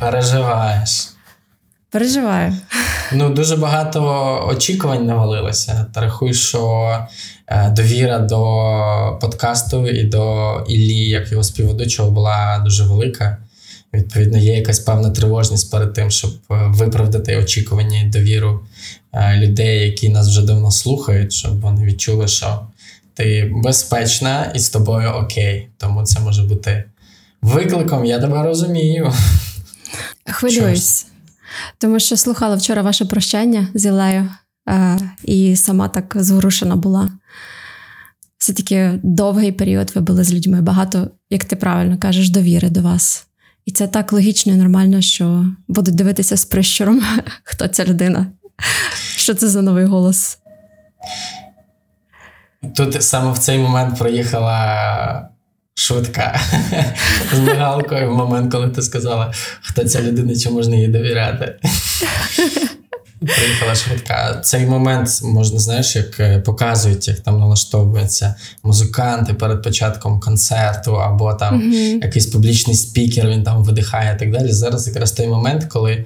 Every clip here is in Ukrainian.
Переживаєш. Переживаю. Ну, дуже багато очікувань навалилося. Та рахуй, що е, довіра до подкасту і до Іллі, як його співведучого, була дуже велика. Відповідно, є якась певна тривожність перед тим, щоб е, виправдати очікування і довіру е, людей, які нас вже давно слухають, щоб вони відчули, що ти безпечна і з тобою окей. Тому це може бути викликом. Я тебе розумію. Хвилююсь, тому що слухала вчора ваше прощання з Ілею е, і сама так зворушена була. Все таки довгий період ви були з людьми. Багато, як ти правильно кажеш, довіри до вас. І це так логічно і нормально, що будуть дивитися з прищуром, хто ця людина, що це за новий голос. Тут саме в цей момент проїхала швидка з мигалкою в момент, коли ти сказала, хто ця людина, чи можна їй довіряти. Приїхала швидка. Цей момент можна, знаєш, як е, показують, як там налаштовуються музиканти перед початком концерту, або там mm-hmm. якийсь публічний спікер, він там видихає і так далі. Зараз якраз той момент, коли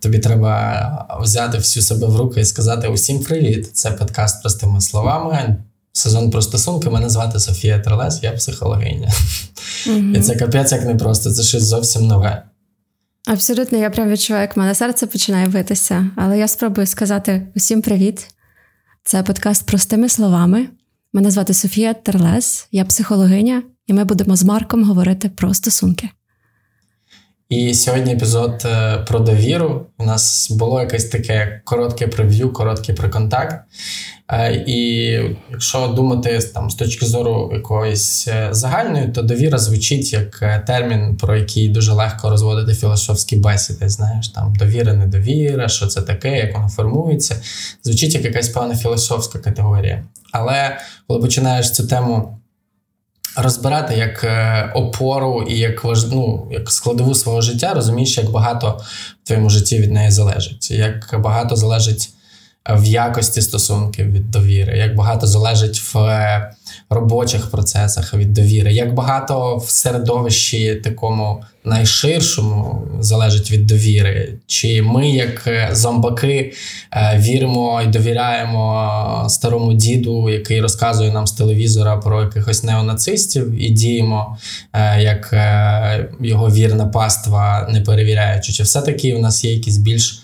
тобі треба взяти всю себе в руки і сказати: усім привіт! Це подкаст простими словами. Сезон про стосунки. Мене звати Софія Тролес, я психологиня. Mm-hmm. І це капець як непросто, це щось зовсім нове. Абсолютно, я прям відчуваю, як мене серце починає битися. Але я спробую сказати усім привіт. Це подкаст простими словами. Мене звати Софія Терлес, я психологиня, і ми будемо з Марком говорити про стосунки. І сьогодні епізод е, про довіру. У нас було якесь таке коротке прев'ю, короткий приконтакт. Е, і якщо думати там з точки зору якоїсь е, загальної, то довіра звучить як термін, про який дуже легко розводити філософські бесіди. Знаєш, там довіра, недовіра, що це таке, як воно формується. Звучить як якась певна філософська категорія. Але коли починаєш цю тему розбирати як е, опору і як ну, як складову свого життя, розумієш, як багато в твоєму житті від неї залежить, як багато залежить в якості стосунків від довіри, як багато залежить в е, робочих процесах від довіри, як багато в середовищі такому найширшому залежить від довіри, чи ми, як е, зомбаки, е, віримо і довіряємо старому діду, який розказує нам з телевізора про якихось неонацистів, і діємо як його вірна паства, не перевіряючи, чи все таки у нас є якісь більш Е,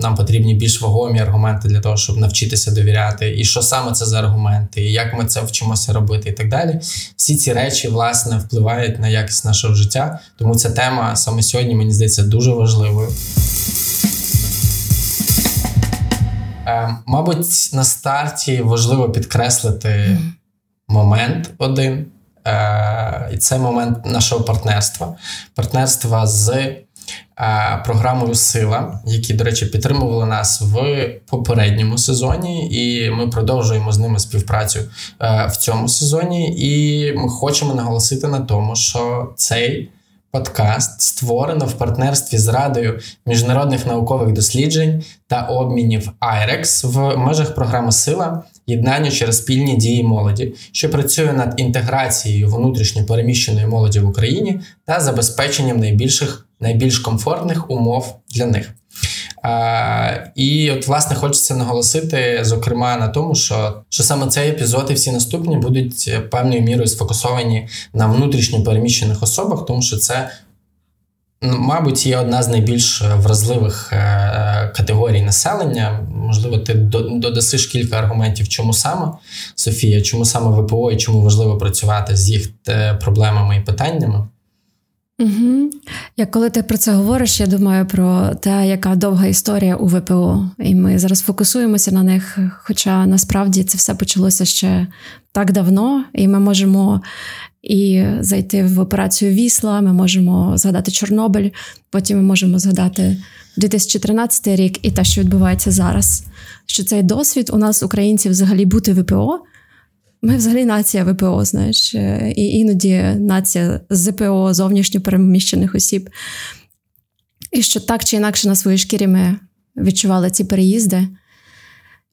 нам потрібні більш вагомі аргументи для того, щоб навчитися довіряти, і що саме це за аргументи, і як ми це вчимося робити, і так далі. Всі ці речі власне впливають на якість нашого життя. Тому ця тема саме сьогодні мені здається дуже важливою. Е, мабуть, на старті важливо підкреслити момент один, е, і це момент нашого партнерства, партнерства з програмою Сила, які, до речі, підтримували нас в попередньому сезоні, і ми продовжуємо з ними співпрацю е, в цьому сезоні. І ми хочемо наголосити на тому, що цей. Подкаст створено в партнерстві з Радою міжнародних наукових досліджень та обмінів IREX в межах програми Сила єднання через спільні дії молоді, що працює над інтеграцією внутрішньо переміщеної молоді в Україні та забезпеченням найбільших найбільш комфортних умов для них. А, І от, власне, хочеться наголосити, зокрема, на тому, що що саме цей епізод і всі наступні будуть певною мірою сфокусовані на внутрішньо переміщених особах, тому що це. Мабуть, є одна з найбільш вразливих е, категорій населення. Можливо, ти додасиш кілька аргументів, чому саме Софія, чому саме ВПО і чому важливо працювати з їх е, проблемами і питаннями. Угу. Як коли ти про це говориш, я думаю про те, яка довга історія у ВПО, і ми зараз фокусуємося на них. Хоча насправді це все почалося ще так давно, і ми можемо і зайти в операцію Вісла, ми можемо згадати Чорнобиль, потім ми можемо згадати 2013 рік і те, що відбувається зараз. Що цей досвід у нас, українців, взагалі бути ВПО. Ми взагалі нація ВПО, знаєш, е, і іноді нація ЗПО зовнішньо переміщених осіб. І що так чи інакше на своїй шкірі ми відчували ці переїзди,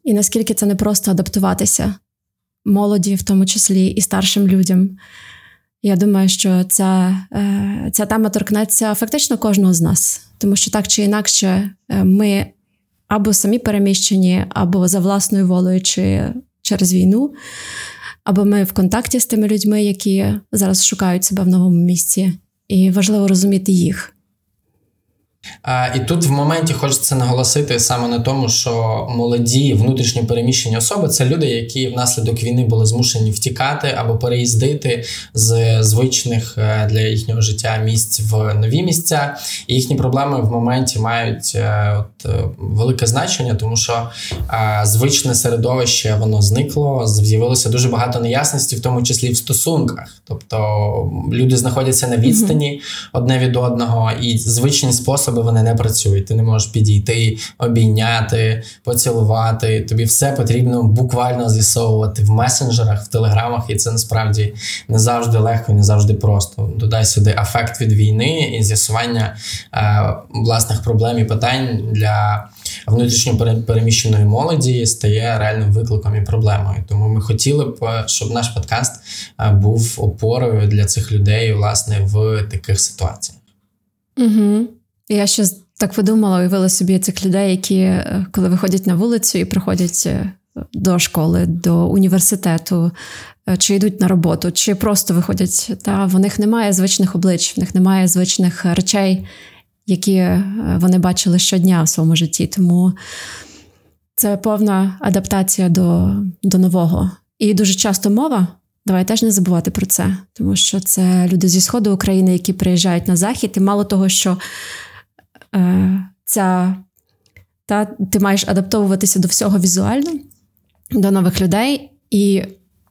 і наскільки це не просто адаптуватися молоді, в тому числі і старшим людям. Я думаю, що ця, е, ця тема торкнеться фактично кожного з нас, тому що так чи інакше ми або самі переміщені, або за власною волею, чи через війну, або ми в контакті з тими людьми, які зараз шукають себе в новому місці, і важливо розуміти їх. І тут в моменті хочеться наголосити саме на тому, що молоді внутрішньо переміщені особи це люди, які внаслідок війни були змушені втікати або переїздити з звичних е, для їхнього життя місць в нові місця. І їхні проблеми в моменті мають е, от, е, велике значення, тому що звичне середовище воно зникло. З'явилося дуже багато неясності, в тому числі в стосунках. Тобто люди знаходяться на відстані одне від одного, і звичні способи способи вони не працюють. Ти не можеш підійти, обійняти, поцілувати. Тобі все потрібно буквально з'ясовувати в месенджерах, в телеграмах, і це насправді не завжди легко, не завжди просто. Додай сюди афект від війни і з'ясування е, власних проблем і питань для внутрішньо переміщеної молоді стає реальним викликом і проблемою. Тому ми хотіли б, щоб наш подкаст е, був опорою для цих людей, власне, в таких ситуаціях. Угу. Я ще так подумала, уявила собі цих людей, які е, коли виходять на вулицю і приходять е, до школи, до університету, е, чи йдуть на роботу, чи просто виходять. Та в них немає звичних облич, в них немає звичних речей, які вони бачили щодня в своєму житті. Тому це повна адаптація до, до нового. І дуже часто мова. Давай теж не забувати про це, тому що це люди зі сходу України, які приїжджають на захід, і мало того, що ця, та, ти маєш адаптовуватися до всього візуально, до нових людей. І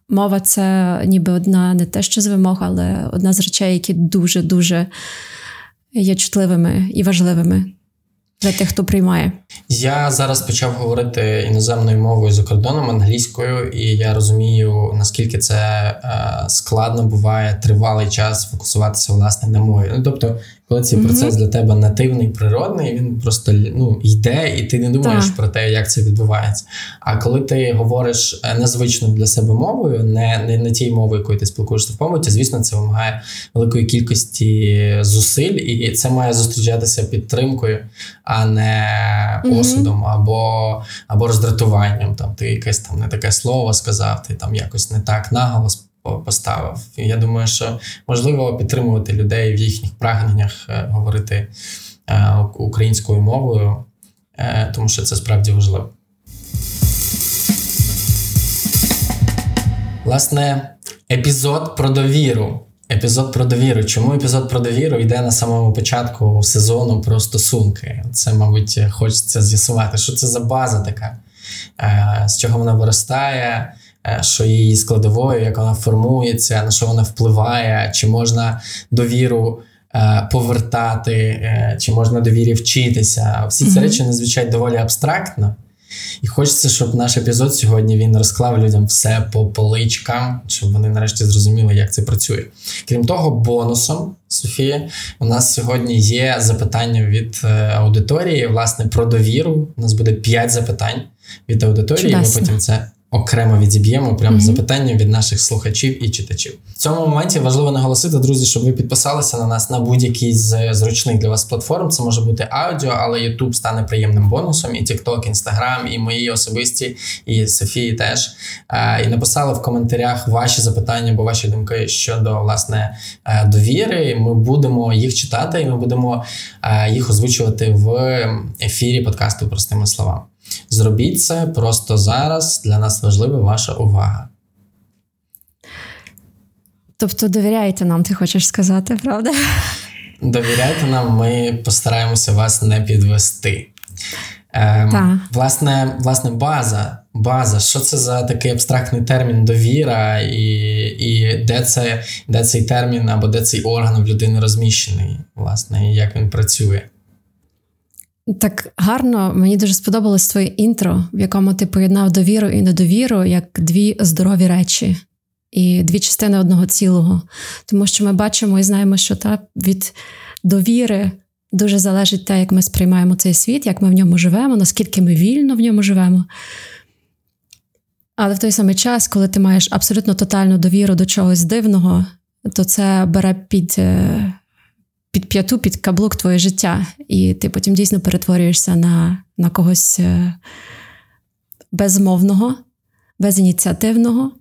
мова це ніби одна не те, що з вимог, але одна з речей, які дуже-дуже є чутливими і важливими для тих, хто приймає. Я зараз почав говорити іноземною мовою за кордоном англійською, і я розумію, наскільки це е, складно буває тривалий час фокусуватися власне на мові. Ну тобто, коли цей mm-hmm. процес для тебе нативний, природний, він просто ну, йде, і ти не думаєш так. про те, як це відбувається. А коли ти говориш е, незвичною для себе мовою, не не, не тією мовою, якою ти спілкуєшся в побуті, звісно, це вимагає великої кількості зусиль, і це має зустрічатися підтримкою, а не mm-hmm. осудом або або роздратуванням. Там Ти якесь там не таке слово сказав, ти там якось не так наголос поставив. Я думаю, що можливо підтримувати людей в їхніх прагненнях е, говорити е, українською мовою, е, тому що це справді важливо. Власне, епізод про довіру. Епізод про довіру. Чому епізод про довіру йде на самому початку сезону про стосунки? Це, мабуть, хочеться з'ясувати, що це за база така, з чого вона виростає, що є її складовою, як вона формується, на що вона впливає, чи можна довіру е, повертати, е, чи можна довірі вчитися. Всі ці mm-hmm. речі звучать доволі абстрактно. І хочеться, щоб наш епізод сьогодні він розклав людям все по поличкам, щоб вони нарешті зрозуміли, як це працює. Крім того, бонусом Софія, у нас сьогодні є запитання від аудиторії, власне, про довіру. У нас буде 5 запитань від аудиторії. Чудесно. Ми потім це окремо відіб'ємо прямо mm-hmm. запитання від наших слухачів і читачів. В цьому моменті важливо наголосити, друзі, щоб ви підписалися на нас на будь-який з зручних для вас платформ. Це може бути аудіо, але YouTube стане приємним бонусом. І TikTok, Instagram, і мої особисті, і Софії теж. І написали в коментарях ваші запитання, або ваші думки щодо власне е, довіри. Ми будемо їх читати, і ми будемо е, їх озвучувати в ефірі подкасту простими словами. Зробіть це просто зараз. Для нас важлива ваша увага. Тобто довіряйте нам, ти хочеш сказати, правда? Довіряйте нам, ми постараємося вас не підвести. Ем, Власне, власне, база. База, що це за такий абстрактний термін довіра, і і де це, де цей термін або де цей орган в людини розміщений, власне, і як він працює? Так гарно, мені дуже сподобалось твоє інтро, в якому ти поєднав довіру і недовіру як дві здорові речі і дві частини одного цілого. Тому що ми бачимо і знаємо, що та від довіри дуже залежить те, як ми сприймаємо цей світ, як ми в ньому живемо, наскільки ми вільно в ньому живемо. Але в той самий час, коли ти маєш абсолютно тотальну довіру до чогось дивного, то це бере під е, під п'яту, під каблук твоє життя. І ти потім дійсно перетворюєшся на, на когось е, безмовного, безініціативного.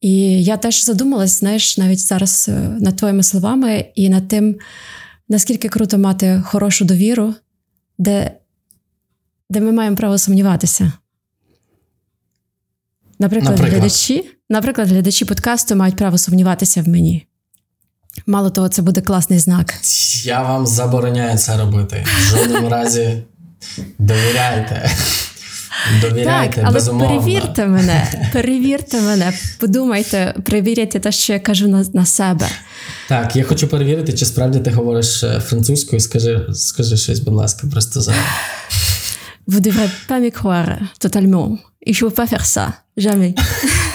І я теж задумалась, знаєш, навіть зараз е, над твоїми словами і над тим, наскільки круто мати хорошу довіру, де де ми маємо право сумніватися. Наприклад, наприклад, глядачі наприклад, глядачі подкасту мають право сумніватися в мені. Мало того, це буде класний знак. Я вам забороняю це робити. В жодному разі довіряйте. Довіряйте, так, але безумовно. перевірте мене, перевірте мене, подумайте, перевіряйте те, що я кажу на на себе. Так, я хочу перевірити, чи справді ти говориш е, французькою. Скажи скажи щось, будь ласка, просто за. Vous devrez pas me croire totalement. Il faut pas faire ça. Jamais.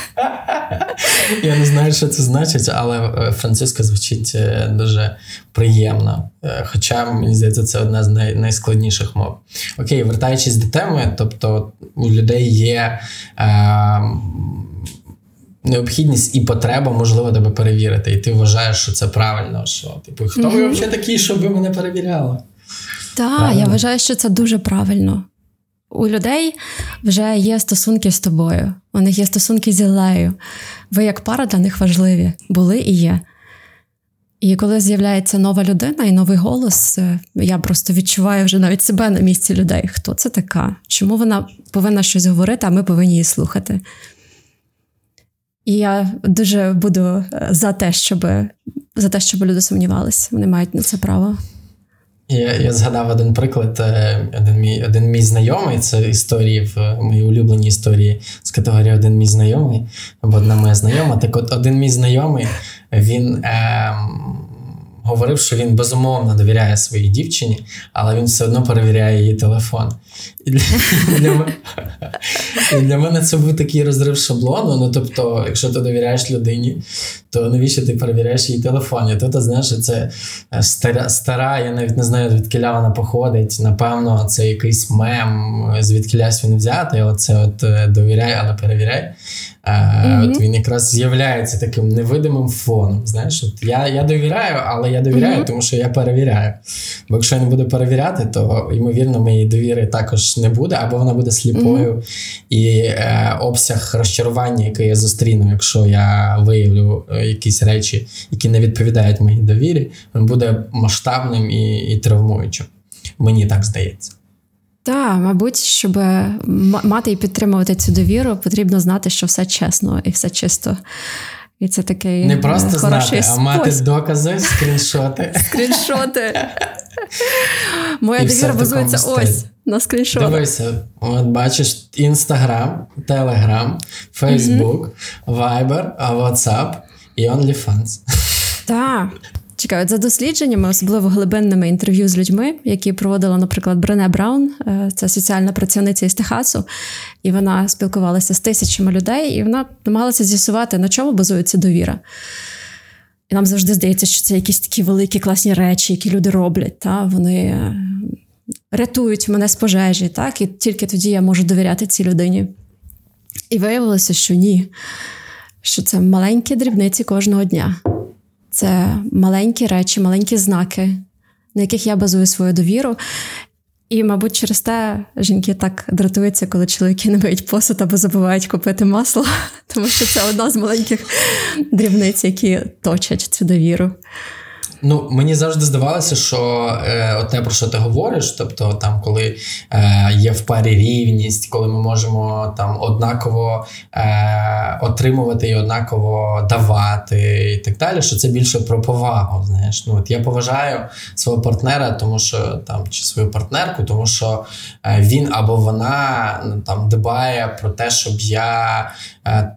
Я не знаю, що це значить, але е, французька звучить е, дуже приємно. Е, хоча, мені здається, це одна з най- найскладніших мов. Окей, вертаючись до теми, тобто у людей є. Е- Необхідність і потреба, можливо, тебе перевірити. І ти вважаєш, що це правильно. Що, типу, хто mm-hmm. ви взагалі такий, щоб ви мене перевіряли? Так, я вважаю, що це дуже правильно. У людей вже є стосунки з тобою, у них є стосунки з Ілею. Ви як пара для них важливі були і є. І коли з'являється нова людина і новий голос, е, я просто відчуваю вже навіть себе на місці людей. Хто це така? Чому вона повинна щось говорити, а ми повинні її слухати? І я дуже буду е, за те, щоб за те, щоб люди сумнівалися. Вони мають на це право. Я я згадав один приклад. Е, один мій один мій знайомий. Це історії в моїй улюбленій історії з категорії Один мій знайомий або одна моя знайома. Так от один мій знайомий він е, говорив, що він безумовно довіряє своїй дівчині, але він все одно перевіряє її телефон. І для, для, і для мене це був такий розрив шаблону. Ну тобто, якщо ти довіряєш людині, то навіщо ти перевіряєш її телефон? І тут, знаєш, це е, стара, стара, я навіть не знаю, звідкиля вона походить. Напевно, це якийсь мем, звідкилясь він взятий. Оце от е, довіряй, але перевіряй. Mm-hmm. От Він якраз з'являється таким невидимим фоном. Знаєш, от я я довіряю, але я довіряю, mm-hmm. тому що я перевіряю. Бо якщо я не буду перевіряти, то ймовірно моєї довіри також не буде, або вона буде сліпою. Mm-hmm. І е, обсяг розчарування, який я зустріну, якщо я виявлю е, якісь речі, які не відповідають моїй довірі, він буде масштабним і, і травмуючим. Мені так здається. Так, мабуть, щоб мати і підтримувати цю довіру, потрібно знати, що все чесно і все чисто. І це такий не просто знати, а мати докази, скріншоти. Скріншоти. Моя довіра базується ось на скріншотах. Дивися, от бачиш Інстаграм, Телеграм, Фейсбук, Вайбер, WhatsApp і OnlyFans. Так. Чекаю, за дослідженнями, особливо глибинними інтерв'ю з людьми, які проводила, наприклад, Брене Браун, е, це соціальна працівниця із Техасу, і вона спілкувалася з тисячами людей, і вона намагалася з'ясувати, на чому базується довіра. І нам завжди здається, що це якісь такі великі класні речі, які люди роблять. Та? Вони е, рятують мене з пожежі, так? і тільки тоді я можу довіряти цій людині. І виявилося, що ні, що це маленькі дрібниці кожного дня. Це маленькі речі, маленькі знаки, на яких я базую свою довіру. І, мабуть, через те жінки так дратуються, коли чоловіки не мають посуд або забувають купити масло, тому що це одна з маленьких дрібниць, які точать цю довіру. Ну, мені завжди здавалося, що е, те, про що ти говориш, тобто там, коли е, є в парі рівність, коли ми можемо там однаково е, отримувати і однаково давати, і так далі, що це більше про повагу. Знаєш, ну от я поважаю свого партнера, тому що там чи свою партнерку, тому що е, він або вона ну, там дбає про те, щоб я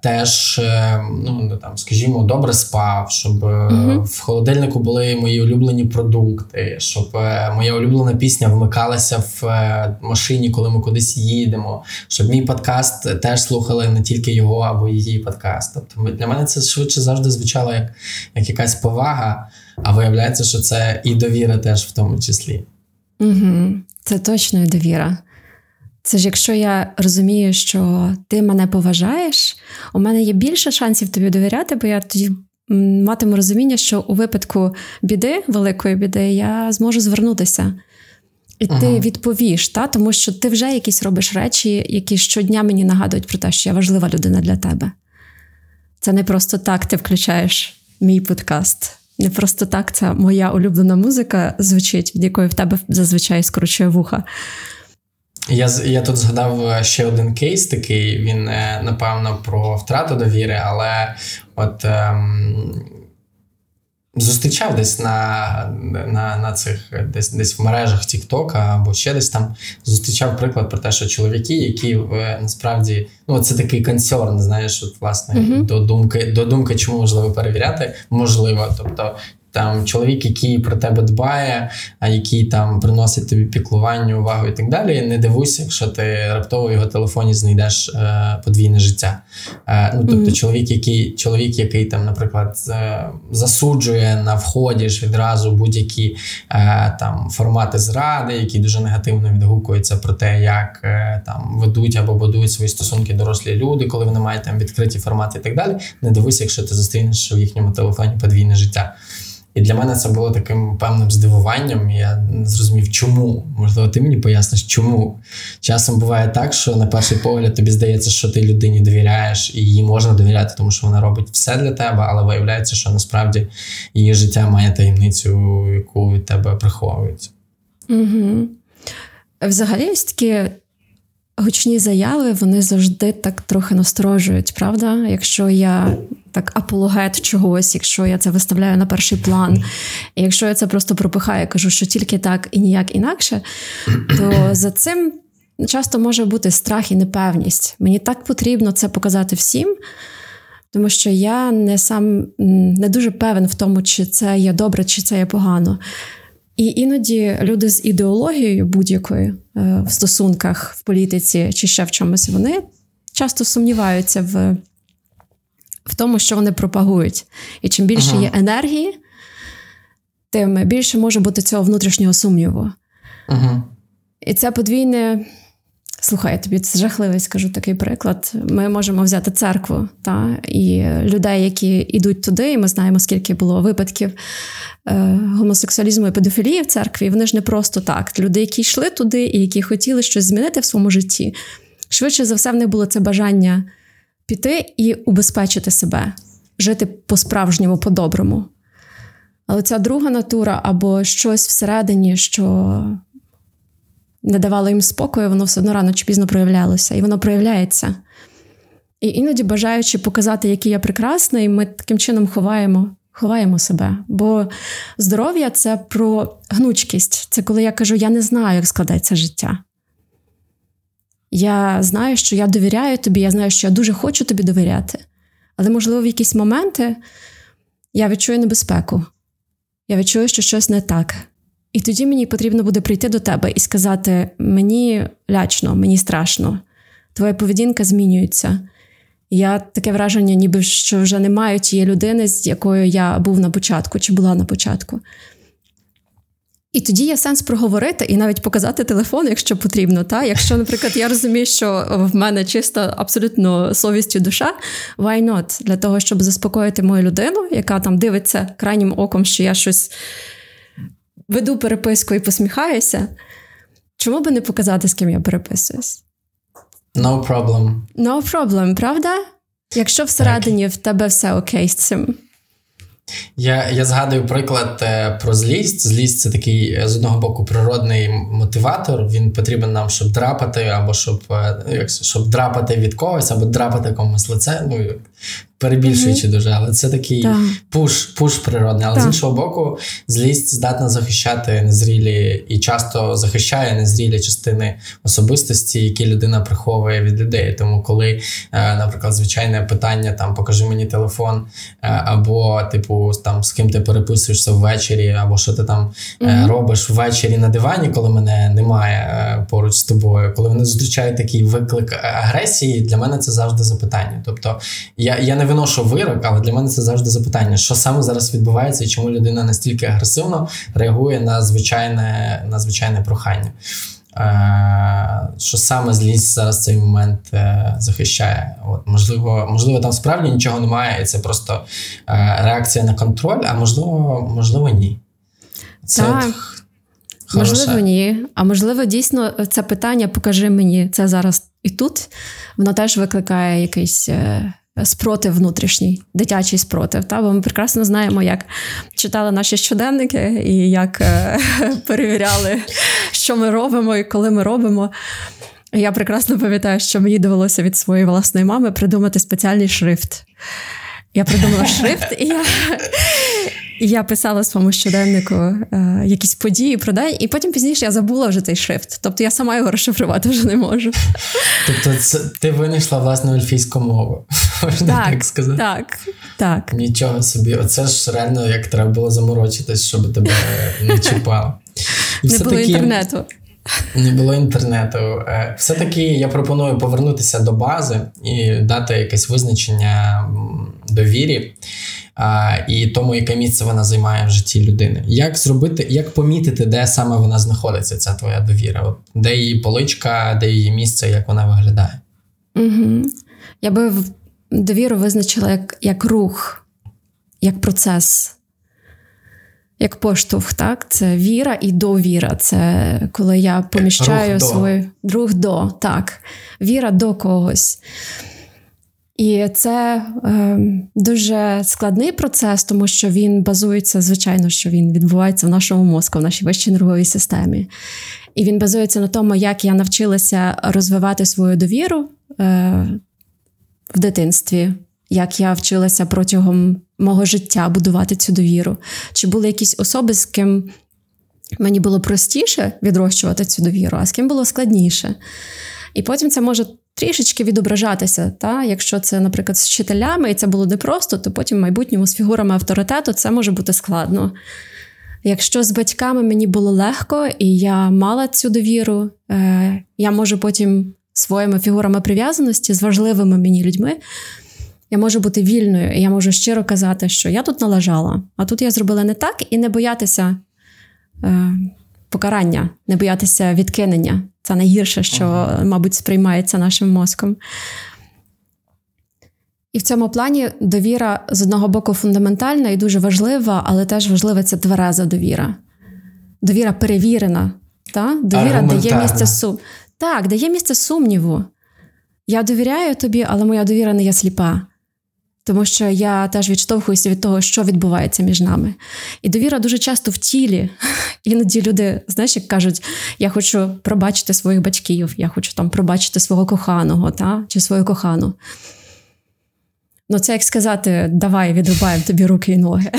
теж, е, ну там, скажімо, добре спав, щоб mm в холодильнику були мої улюблені продукти, щоб е, моя улюблена пісня вмикалася в е, машині, коли ми кудись їдемо, щоб мій подкаст теж слухали не тільки його або її подкаст. Тобто для мене це швидше завжди звучало як, як якась повага, а виявляється, що це і довіра теж в тому числі. Угу. Це точно і довіра. Це ж якщо я розумію, що ти мене поважаєш, у мене є більше шансів тобі довіряти, бо я тоді матиму розуміння, що у випадку біди, великої біди, я зможу звернутися. І ти відповіш, та? тому що ти вже якісь робиш речі, які щодня мені нагадують про те, що я важлива людина для тебе. Це не просто так ти включаєш мій подкаст. Не просто так це моя улюблена музика звучить, від якої в тебе зазвичай скручує вуха. Я я тут згадав е, ще один кейс такий. Він е, напевно про втрату довіри, але от ем, зустрічав десь на на, на цих десь десь в мережах Тіктока або ще десь там зустрічав приклад про те, що чоловіки, які е, насправді ну це такий консерн, знаєш, от, власне mm-hmm. до думки до думки, чому можливо перевіряти, можливо, тобто там чоловік, який про тебе дбає, а який там приносить тобі піклування, увагу і так далі. Не дивуйся, якщо ти раптово в його телефоні знайдеш е, подвійне життя. Е, ну тобто, mm-hmm. чоловік, який чоловік, який там, наприклад, е, засуджує на вході ж відразу будь-які е, там формати зради, які дуже негативно відгукуються про те, як е, там ведуть або будують свої стосунки дорослі люди, коли вони мають там відкриті формати і так далі. Не дивуйся, якщо ти зустрінеш в їхньому телефоні подвійне життя. І для мене це було таким певним здивуванням. Я не зрозумів, чому. Можливо, ти мені поясниш, чому. Часом буває так, що на перший погляд тобі здається, що ти людині довіряєш, і їй можна довіряти, тому що вона робить все для тебе, але виявляється, що насправді її життя має таємницю, яку від тебе приховують. Угу. Взагалі, ось такі гучні заяви вони завжди так трохи насторожують, правда? Якщо я так апологет чогось, якщо я це виставляю на перший план, і якщо я це просто пропихаю, кажу, що тільки так і ніяк інакше, то за цим часто може бути страх і непевність. Мені так потрібно це показати всім. Тому що я не сам не дуже певен в тому, чи це є добре, чи це є погано. І іноді люди з ідеологією будь-якою е, в стосунках, в політиці чи ще в чомусь, вони часто сумніваються в в тому, що вони пропагують. І чим більше ага. є енергії, тим більше може бути цього внутрішнього сумніву. Ага. І це подвійне. Слухай, тобі це жахливий скажу такий приклад. Ми можемо взяти церкву та, і людей, які йдуть туди, і ми знаємо, скільки було випадків е, гомосексуалізму і педофілії в церкві. Вони ж не просто так. Люди, які йшли туди і які хотіли щось змінити в своєму житті. Швидше за все, в них було це бажання піти і убезпечити себе, жити по-справжньому, по-доброму. Але ця друга натура або щось всередині, що не давало їм спокою, воно все одно рано чи пізно проявлялося, і воно проявляється. І іноді, бажаючи показати, який я прекрасний, ми таким чином ховаємо ховаємо себе. Бо здоров'я це про гнучкість. Це коли я кажу, я не знаю, як складається життя. Я знаю, що я довіряю тобі, я знаю, що я дуже хочу тобі довіряти. Але, можливо, в якісь моменти я відчую небезпеку. Я відчую, що щось не так. І тоді мені потрібно буде прийти до тебе і сказати: мені лячно, мені страшно, твоя поведінка змінюється. Я таке враження, ніби що вже немає тієї людини, з якою я був на початку чи була на початку. І тоді є сенс проговорити і навіть показати телефон, якщо потрібно. Та? Якщо, наприклад, я розумію, що в мене чиста абсолютно совістю душа, why not? Для того, щоб заспокоїти мою людину, яка там дивиться крайнім оком, що я щось веду переписку і посміхаюся. Чому би не показати, з ким я переписуюсь? No problem. No problem, правда? Якщо всередині так. в тебе все окей з цим. Я я згадую приклад е, про злість. Злість це такий е, з одного боку природний мотиватор. Він потрібен нам, щоб драпати, або щоб е, щоб драпати від когось, або драпати комусь лице. Ну перебільшуючи mm-hmm. дуже, але це такий да. пуш пуш природний. Але да. з іншого боку, злість здатна захищати незрілі і часто захищає незрілі частини особистості, які людина приховує від людей. Тому, коли, е, наприклад, звичайне питання там покажи мені телефон, е, або типу там з ким ти переписуєшся ввечері, або що ти там mm-hmm. робиш ввечері на дивані, коли мене немає поруч з тобою, коли вони зустрічають такий виклик агресії, для мене це завжди запитання. Тобто я я не виношу вирок, але для мене це завжди запитання, що саме зараз відбувається і чому людина настільки агресивно реагує на звичайне, на звичайне прохання. що саме злість зараз цей момент захищає. От, Можливо, можливо, там справді нічого немає, і це просто реакція на контроль, а можливо, можливо, ні. Це так. Можливо, ні. А можливо, дійсно, це питання покажи мені це зараз і тут. Воно теж викликає якийсь е, спротив внутрішній, дитячий спротив. Та? Бо ми прекрасно знаємо, як читали наші щоденники і як е, перевіряли, що ми робимо і коли ми робимо. Я прекрасно пам'ятаю, що мені довелося від своєї власної мами придумати спеціальний шрифт. Я придумала шрифт, і я і я писала своєму щоденнику е, якісь події про день, і потім пізніше я забула вже цей шрифт. Тобто я сама його розшифрувати вже не можу. Тобто, це ти винайшла власне ельфійську мову, можна так, так сказати? Так, так. Нічого собі. Оце ж реально як треба було заморочитись, щоб тебе не чіпало. І Не було інтернету. Не було інтернету. Е, все-таки я пропоную повернутися до бази і дати якесь визначення довірі і тому, яке місце вона займає в житті людини. Як зробити, як помітити, де саме вона знаходиться, ця твоя довіра? От, Де її поличка, де її місце, як вона виглядає? Угу. Я би довіру визначила як, як рух, як процес. Як поштовх, так? Це віра і довіра. Це коли я поміщаю рух свою друг до, так, віра до когось. І це е, дуже складний процес, тому що він базується, звичайно, що він відбувається в нашому мозку, в нашій вищій нервовій системі. І він базується на тому, як я навчилася розвивати свою довіру е, в дитинстві, як я вчилася протягом мого життя будувати цю довіру. Чи були якісь особи, з ким мені було простіше відрощувати цю довіру, а з ким було складніше. І потім це може трішечки відображатися. Та? Якщо це, наприклад, з вчителями, і це було непросто, то потім в майбутньому з фігурами авторитету це може бути складно. Якщо з батьками мені було легко і я мала цю довіру, е, я можу потім своїми фігурами прив'язаності з важливими мені людьми. Я можу бути вільною, і я можу щиро казати, що я тут налажала, а тут я зробила не так, і не боятися е, покарання, не боятися відкинення. Це найгірше, що, ага. мабуть, сприймається нашим мозком. І в цьому плані довіра з одного боку фундаментальна і дуже важлива, але теж важлива ця твереза довіра. Довіра перевірена. Та? Довіра дає місце сум. Так, дає місце сумніву. Я довіряю тобі, але моя довіра не є сліпа. Тому що я теж відштовхуюся від того, що відбувається між нами. І довіра дуже часто в тілі. Іноді люди, знаєш, як кажуть, я хочу пробачити своїх батьків, я хочу там пробачити свого коханого та? чи свою кохану. Ну, це як сказати, давай відрубаємо тобі руки і ноги.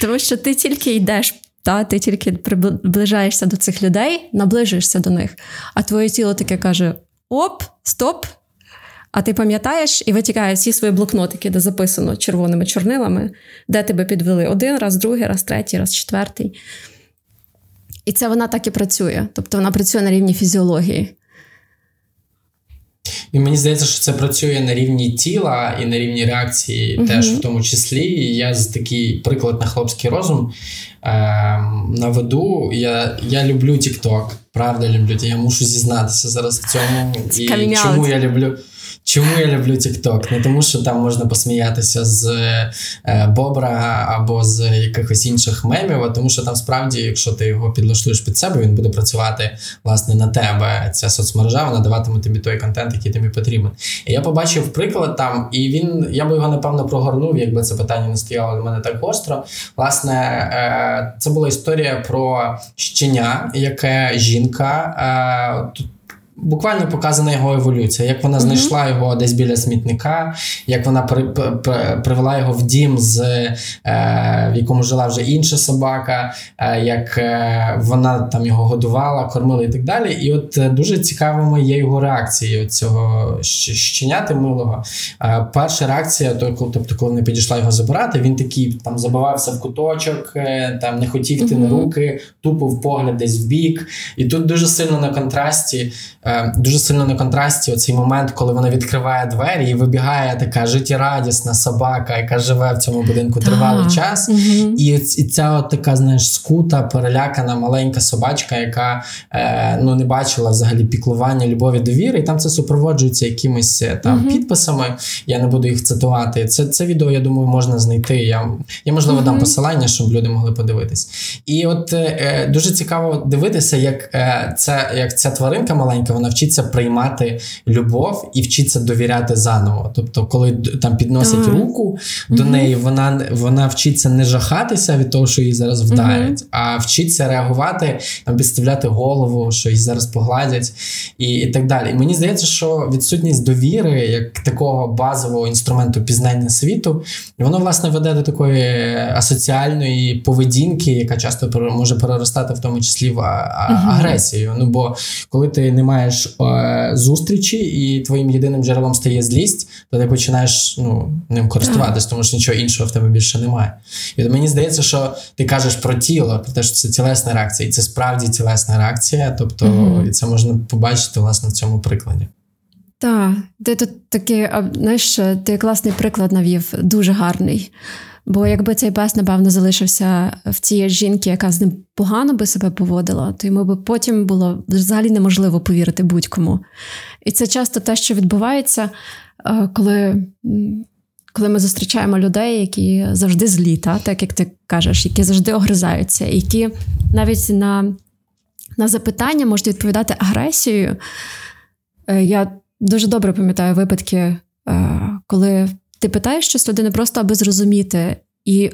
Тому що ти тільки йдеш, та, ти тільки приближаєшся до цих людей, наближуєшся до них, а твоє тіло таке каже: оп, стоп! А ти пам'ятаєш і витікає всі свої блокнотики, де записано червоними чорнилами, де тебе підвели один раз, другий раз, третій раз, четвертий. І це вона так і працює. Тобто вона працює на рівні фізіології. І мені здається, що це працює на рівні тіла і на рівні реакції, uh теж в тому числі. І я з такий приклад на хлопський розум е, наведу. Я я люблю TikTok, правда люблю. Я мушу зізнатися зараз в цьому. І чому я люблю. Чому я люблю TikTok? Не тому, що там можна посміятися з е, Бобра або з якихось інших мемів, а тому що там справді, якщо ти його підлаштуєш під себе, він буде працювати власне на тебе. Ця соцмережа вона даватиме тобі той контент, який тобі потрібен. І я побачив приклад там, і він я би його напевно прогорнув, якби це питання не стояло до мене так гостро. Власне, е, це була історія про щеня, яке жінка е, тут буквально показана його еволюція, як вона знайшла mm-hmm. його десь біля смітника, як вона при, при, привела його в дім, з, е, в якому жила вже інша собака, е, як е, вона там його годувала, кормила і так далі. І от е, дуже цікавими є його реакції цього щеняти милого. Е, перша реакція, то, тобто, коли не підійшла його забирати, він такий там забивався в куточок, е, там не хотів йти mm-hmm. на руки, тупив погляд десь в бік. І тут дуже сильно на контрасті. Е, дуже сильно на контрасті оцей момент, коли вона відкриває двері і вибігає така життєрадісна собака, яка живе в цьому будинку тривалий час. Угу. І, і ця от така, знаєш, скута, перелякана маленька собачка, яка е, ну не бачила взагалі піклування, любові, довіри, і там це супроводжується якимись е, там угу. підписами. Я не буду їх цитувати. Це це відео, я думаю, можна знайти. Я я можливо дам посилання, щоб люди могли подивитись. І от е, дуже цікаво дивитися, як е, це як ця тваринка маленька, вона вчиться приймати любов і вчиться довіряти заново. Тобто, коли там підносять ага. руку до угу. неї, вона вона вчиться не жахатися від того, що її зараз вдарять, угу. а вчиться реагувати, там підставляти голову, що її зараз погладять, і, і так далі. І мені здається, що відсутність довіри як такого базового інструменту пізнання світу, воно власне веде до такої асоціальної поведінки, яка часто може переростати в тому числі в агресію. Ну бо коли ти не маєш е, зустрічі, і твоїм єдиним джерелом стає злість, то ти починаєш ну, ним користуватись, тому що нічого іншого в тебе більше немає. І мені здається, що ти кажеш про тіло, про те, що це тілесна реакція, і це справді тілесна реакція, тобто угу. і це можна побачити власне в цьому прикладі. Так, ти тут такий, знаєш, ти класний приклад навів, дуже гарний. Бо якби цей пес, напевно, залишився в цій жінки, яка з ним погано би себе поводила, то йому би потім було взагалі неможливо повірити будь-кому. І це часто те, що відбувається, е, коли коли ми зустрічаємо людей, які завжди злі, та? так як ти кажеш, які завжди огризаються, які навіть на на запитання можуть відповідати агресією. Е, я дуже добре пам'ятаю випадки, е, коли ти питаєш щось людини просто аби зрозуміти, і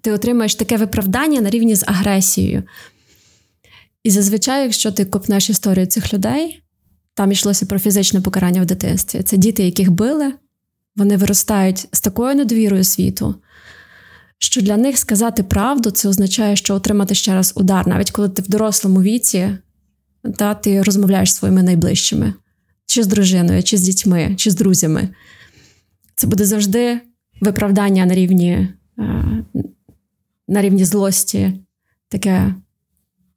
ти отримаєш таке виправдання на рівні з агресією. І зазвичай, якщо ти копнеш історію цих людей, там йшлося про фізичне покарання в дитинстві. Це діти, яких били, вони виростають з такою недовірою світу, що для них сказати правду це означає, що отримати ще раз удар, навіть коли ти в дорослому віці, та, ти розмовляєш зі своїми найближчими, чи з дружиною, чи з дітьми, чи з друзями це буде завжди виправдання на рівні е, на рівні злості, таке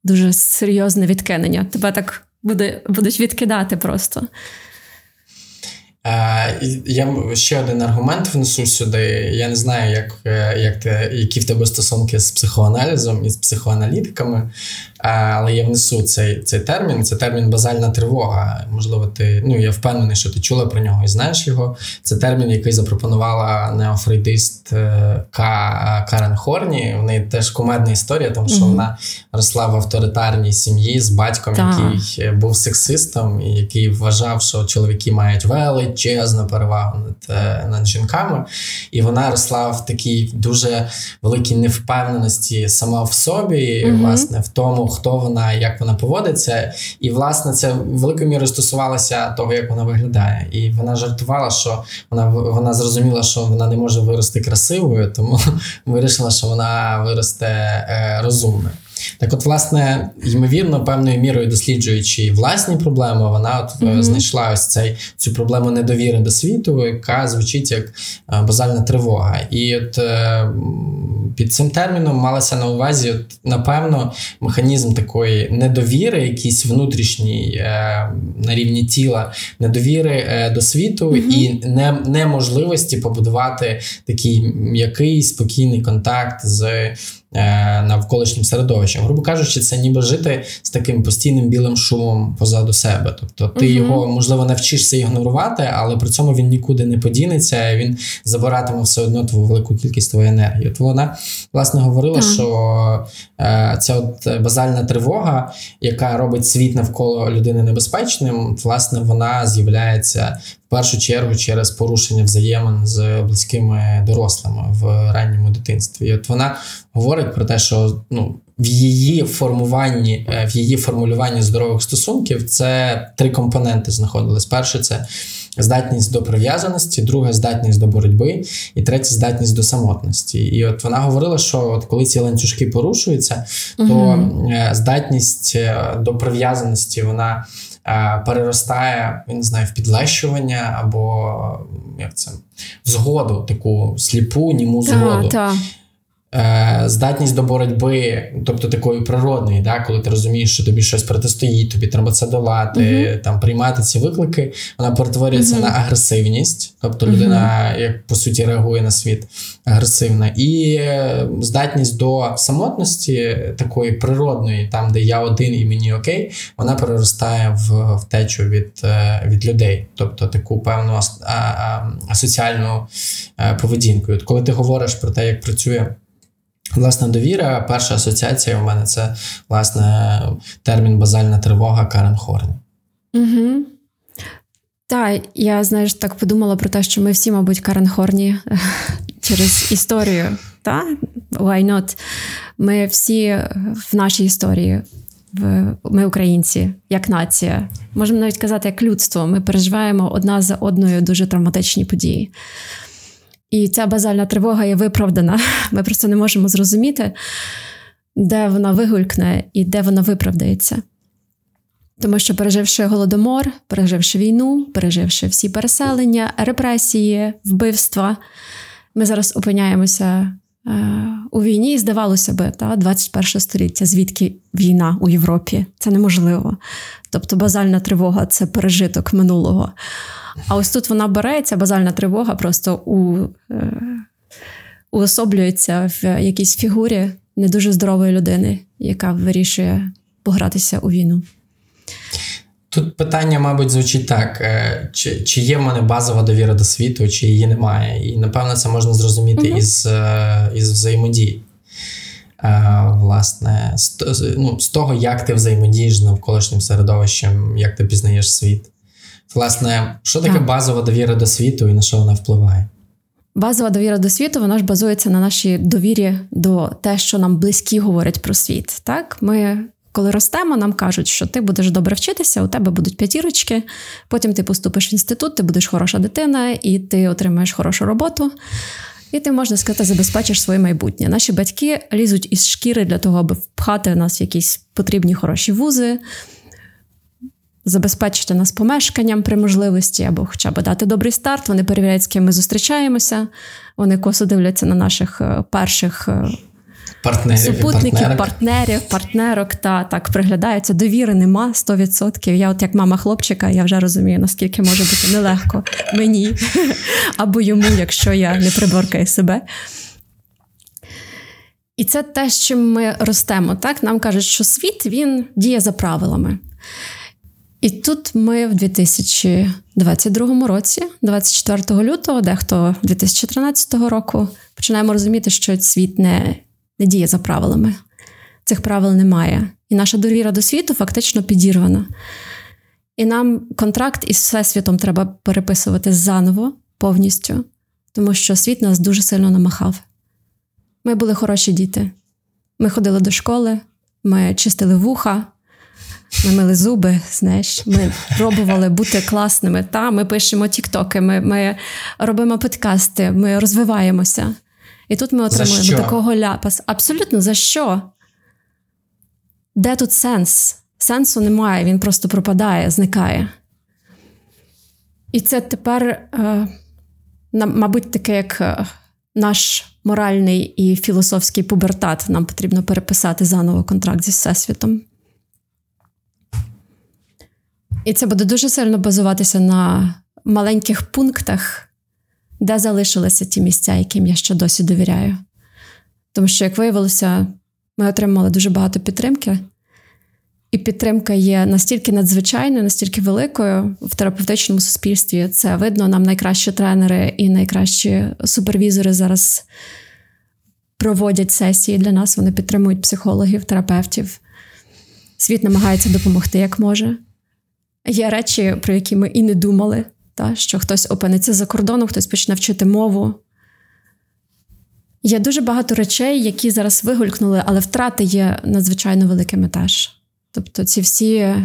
дуже серйозне відкинення. Тебе так буде, будуть відкидати просто. Е, я ще один аргумент внесу сюди. Я не знаю, як, е, як ти, які в тебе стосунки з психоаналізом і з психоаналітиками, але я внесу цей цей термін. Це термін базальна тривога. Можливо, ти ну я впевнений, що ти чула про нього і знаєш його. Це термін, який запропонувала неофрейдист е, Карен Хорні. В неї теж кумедна історія, тому що mm-hmm. вона росла в авторитарній сім'ї з батьком, який був сексистом, і який вважав, що чоловіки мають величезну перевагу над, е, над жінками. І вона росла в такій дуже великій невпевненості сама в собі, mm-hmm. власне, в тому хто вона, як вона поводиться. І, власне, це великою мірою стосувалося того, як вона виглядає. І вона жартувала, що вона вона зрозуміла, що вона не може вирости красивою, тому вирішила, що вона виросте е, розумною. Так, от, власне, ймовірно, певною мірою досліджуючи власні проблеми, вона от mm-hmm. знайшла ось цей цю проблему недовіри до світу, яка звучить як е, базальна тривога. І от е, під цим терміном малася на увазі, от, напевно, механізм такої недовіри, якийсь внутрішній на рівні тіла, недовіри до світу mm-hmm. і не, неможливості побудувати такий м'який спокійний контакт з. Е, навколишнім середовищем. Грубо кажучи, це ніби жити з таким постійним білим шумом позаду себе. Тобто ти uh його, можливо, навчишся ігнорувати, але при цьому він нікуди не подінеться, він забиратиме все одно твою велику кількість твоєї енергії. От вона власне говорила, uh що е, ця от базальна тривога, яка робить світ навколо людини небезпечним, власне, вона з'являється в першу чергу через порушення взаємин з близькими дорослими в ранньому дитинстві. І От вона говорить про те, що ну. В її формуванні, е, в її формулюванні здорових стосунків це три компоненти знаходились. Перше це здатність до прив'язаності, друге здатність до боротьби, і третє здатність до самотності. І от вона говорила, що от коли ці ланцюжки порушуються, то угу. здатність е, до прив'язаності вона переростає, він не знаю, в підлещування або як це в згоду, таку сліпу, німу згоду. Та, Е, здатність до боротьби, тобто такої природної, да, коли ти розумієш, що тобі щось протистоїть, тобі треба це долати, uh-huh. там приймати ці виклики, вона перетворюється uh-huh. на агресивність, тобто людина, uh-huh. як по суті, реагує на світ агресивна, і е, здатність до самотності такої природної, там де я один і мені окей, вона переростає в втечу від е, від людей, тобто таку певну асоціальну поведінку. От Коли ти говориш про те, як працює. Власне, довіра, перша асоціація у мене це власне термін базальна тривога Карен Хорні. Угу. Так, я знаєш, так подумала про те, що ми всі, мабуть, Карен Хорні через історію. Та? Why not? Ми всі в нашій історії, ми українці, як нація. Можемо навіть казати, як людство. Ми переживаємо одна за одною дуже травматичні події. І ця базальна тривога є виправдана. Ми просто не можемо зрозуміти, де вона вигулькне і де вона виправдається. Тому що, переживши голодомор, переживши війну, переживши всі переселення, репресії, вбивства, ми зараз опиняємося у війні, здавалося би, та, 21 століття, звідки війна у Європі? Це неможливо. Тобто базальна тривога це пережиток минулого. А ось тут вона береться, базальна тривога просто у, е, уособлюється в якійсь фігурі не дуже здорової людини, яка вирішує погратися у війну. Тут питання, мабуть, звучить так: е, чи чи є в мене базова довіра до світу, чи її немає. І напевно це можна зрозуміти mm із е, із взаємодії. Е, власне, з, ну, з того, як ти взаємодієш з навколишнім середовищем, як ти пізнаєш світ. Власне, що таке так. базова довіра до світу і на що вона впливає? Базова довіра до світу вона ж базується на нашій довірі до те, що нам близькі говорять про світ. Так, ми. Коли ростемо, нам кажуть, що ти будеш добре вчитися, у тебе будуть п'ятірочки, потім ти поступиш в інститут, ти будеш хороша дитина, і ти отримаєш хорошу роботу. І ти, можна сказати, забезпечиш своє майбутнє. Наші батьки лізуть із шкіри для того, аби впхати нас в якісь потрібні хороші вузи, забезпечити нас помешканням при можливості, або хоча б дати добрий старт. Вони перевіряють, з ким ми зустрічаємося. Вони косо дивляться на наших е, перших е, партнерів, супутників, партнерок. партнерів, партнерок. Та так приглядаються. Довіри нема 100%. Я, от як мама хлопчика, я вже розумію, наскільки може бути нелегко мені або йому, якщо я не приборкаю себе. І це те, з чим ми ростемо. Так нам кажуть, що світ він діє за правилами. І тут ми в 2022 році, 24 лютого, дехто 2013 року, починаємо розуміти, що світ не, не діє за правилами. Цих правил немає. І наша довіра до світу фактично підірвана. І нам контракт із Всесвітом треба переписувати заново повністю, тому що світ нас дуже сильно намахав. Ми були хороші діти. Ми ходили до школи, ми чистили вуха, ми мили зуби, знаєш, ми пробували бути класними. Та Ми пишемо тіктоки, ми ми робимо подкасти, ми розвиваємося. І тут ми отримуємо такого ляпас. Абсолютно за що? Де тут сенс? Сенсу немає, він просто пропадає, зникає. І це тепер, е, мабуть, таке, як е, наш моральний і філософський пубертат. Нам потрібно переписати заново контракт зі Всесвітом. І це буде дуже сильно базуватися на маленьких пунктах, де залишилися ті місця, яким я ще досі довіряю. Тому що, як виявилося, ми отримали дуже багато підтримки, і підтримка є настільки надзвичайною, настільки великою в терапевтичному суспільстві. Це видно, нам найкращі тренери і найкращі супервізори зараз проводять сесії для нас. Вони підтримують психологів, терапевтів. Світ намагається допомогти як може. Є речі, про які ми і не думали, та, що хтось опиниться за кордоном, хтось почне вчити мову. Є дуже багато речей, які зараз вигулькнули, але втрати є надзвичайно великими теж. Тобто, ці всі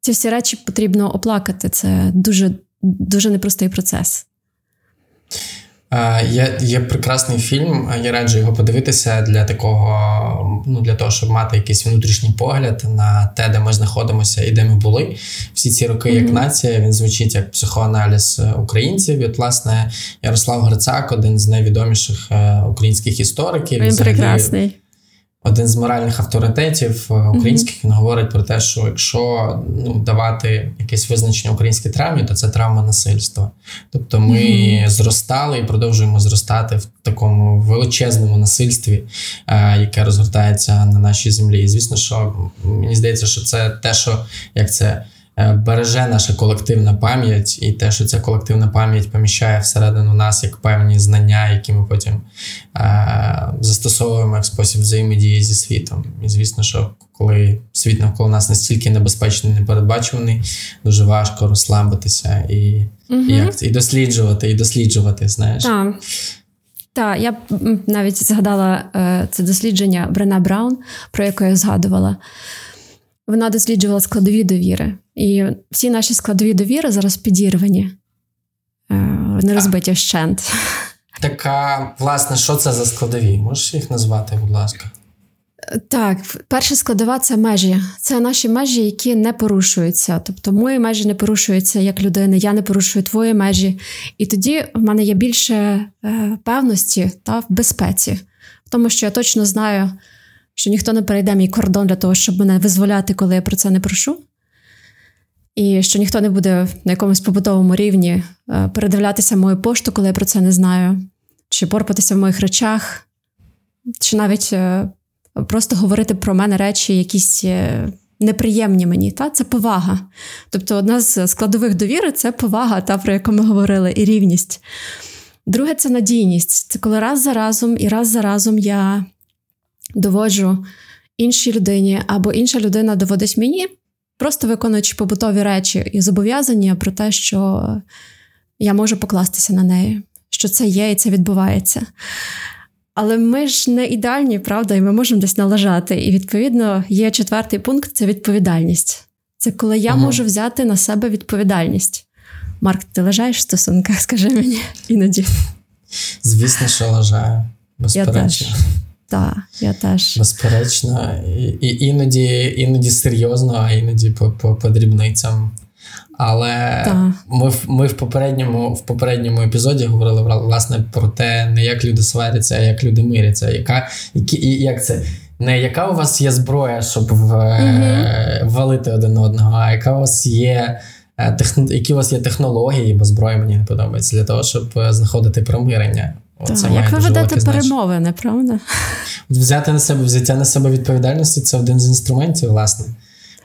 ці всі речі потрібно оплакати. Це дуже, дуже непростий процес. Є є прекрасний фільм, я раджу його подивитися для такого, ну для того, щоб мати якийсь внутрішній погляд на те, де ми знаходимося і де ми були. Всі ці роки, mm-hmm. як нація, він звучить як психоаналіз українців. І, от, власне, Ярослав Грицак, один з найвідоміших е, українських істориків. Він прекрасний один з моральних авторитетів е, українських mm-hmm. він говорить про те, що якщо ну, давати якесь визначення українській травмі, то це травма насильства. Тобто ми mm-hmm. зростали і продовжуємо зростати в такому величезному насильстві, е, яке розгортається на нашій землі. І звісно, що мені здається, що це те, що як це. Е, береже наша колективна пам'ять, і те, що ця колективна пам'ять поміщає всередину нас як певні знання, які ми потім е- застосовуємо як спосіб взаємодії зі світом. І звісно, що коли світ навколо нас настільки небезпечний, непередбачуваний, дуже важко розслабитися і угу. і, як і досліджувати, і досліджувати. Знаєш. Так. Так, я навіть згадала е, це дослідження Брена Браун, про яке я згадувала. Вона досліджувала складові довіри. І всі наші складові довіри зараз підірвані, е, не розбиті вщент. Така, власне, що це за складові? Можеш їх назвати, будь ласка? Так, перша складова це межі. Це наші межі, які не порушуються. Тобто, мої межі не порушуються як людини, я не порушую твої межі. І тоді в мене є більше е, певності та в безпеці, в тому що я точно знаю, що ніхто не перейде мій кордон для того, щоб мене визволяти, коли я про це не прошу. І що ніхто не буде на якомусь побутовому рівні е, передивлятися мою пошту, коли я про це не знаю, чи порпатися в моїх речах, чи навіть е, просто говорити про мене речі, якісь е, неприємні мені. Та? Це повага. Тобто, одна з складових довіри це повага, та, про яку ми говорили, і рівність. Друге, це надійність. Це коли раз за разом і раз за разом я доводжу іншій людині, або інша людина доводить мені просто виконуючи побутові речі і зобов'язання про те, що я можу покластися на неї, що це є і це відбувається. Але ми ж не ідеальні, правда, і ми можемо десь налажати. І відповідно є четвертий пункт це відповідальність. Це коли я ага. можу взяти на себе відповідальність. Марк, ти лежаєш в стосунках, скажи мені іноді. Звісно, що лежаю. Безперечно. Я теж. Так, я теж. Безперечно, і іноді іноді серйозно, а іноді по по, по дрібницям. Але ми ми в попередньому в попередньому епізоді говорили власне про те, не як люди сваряться, а як люди миряться. Яка, які, як це? Не яка у вас є зброя, щоб в, mm валити один одного, а яка у вас є. Е. Які у вас є технології, бо зброя мені не подобається для того, щоб е, знаходити примирення. Так, Як ви ведете перемовини, правда? Взяти на себе взяття на себе відповідальності це один з інструментів, власне,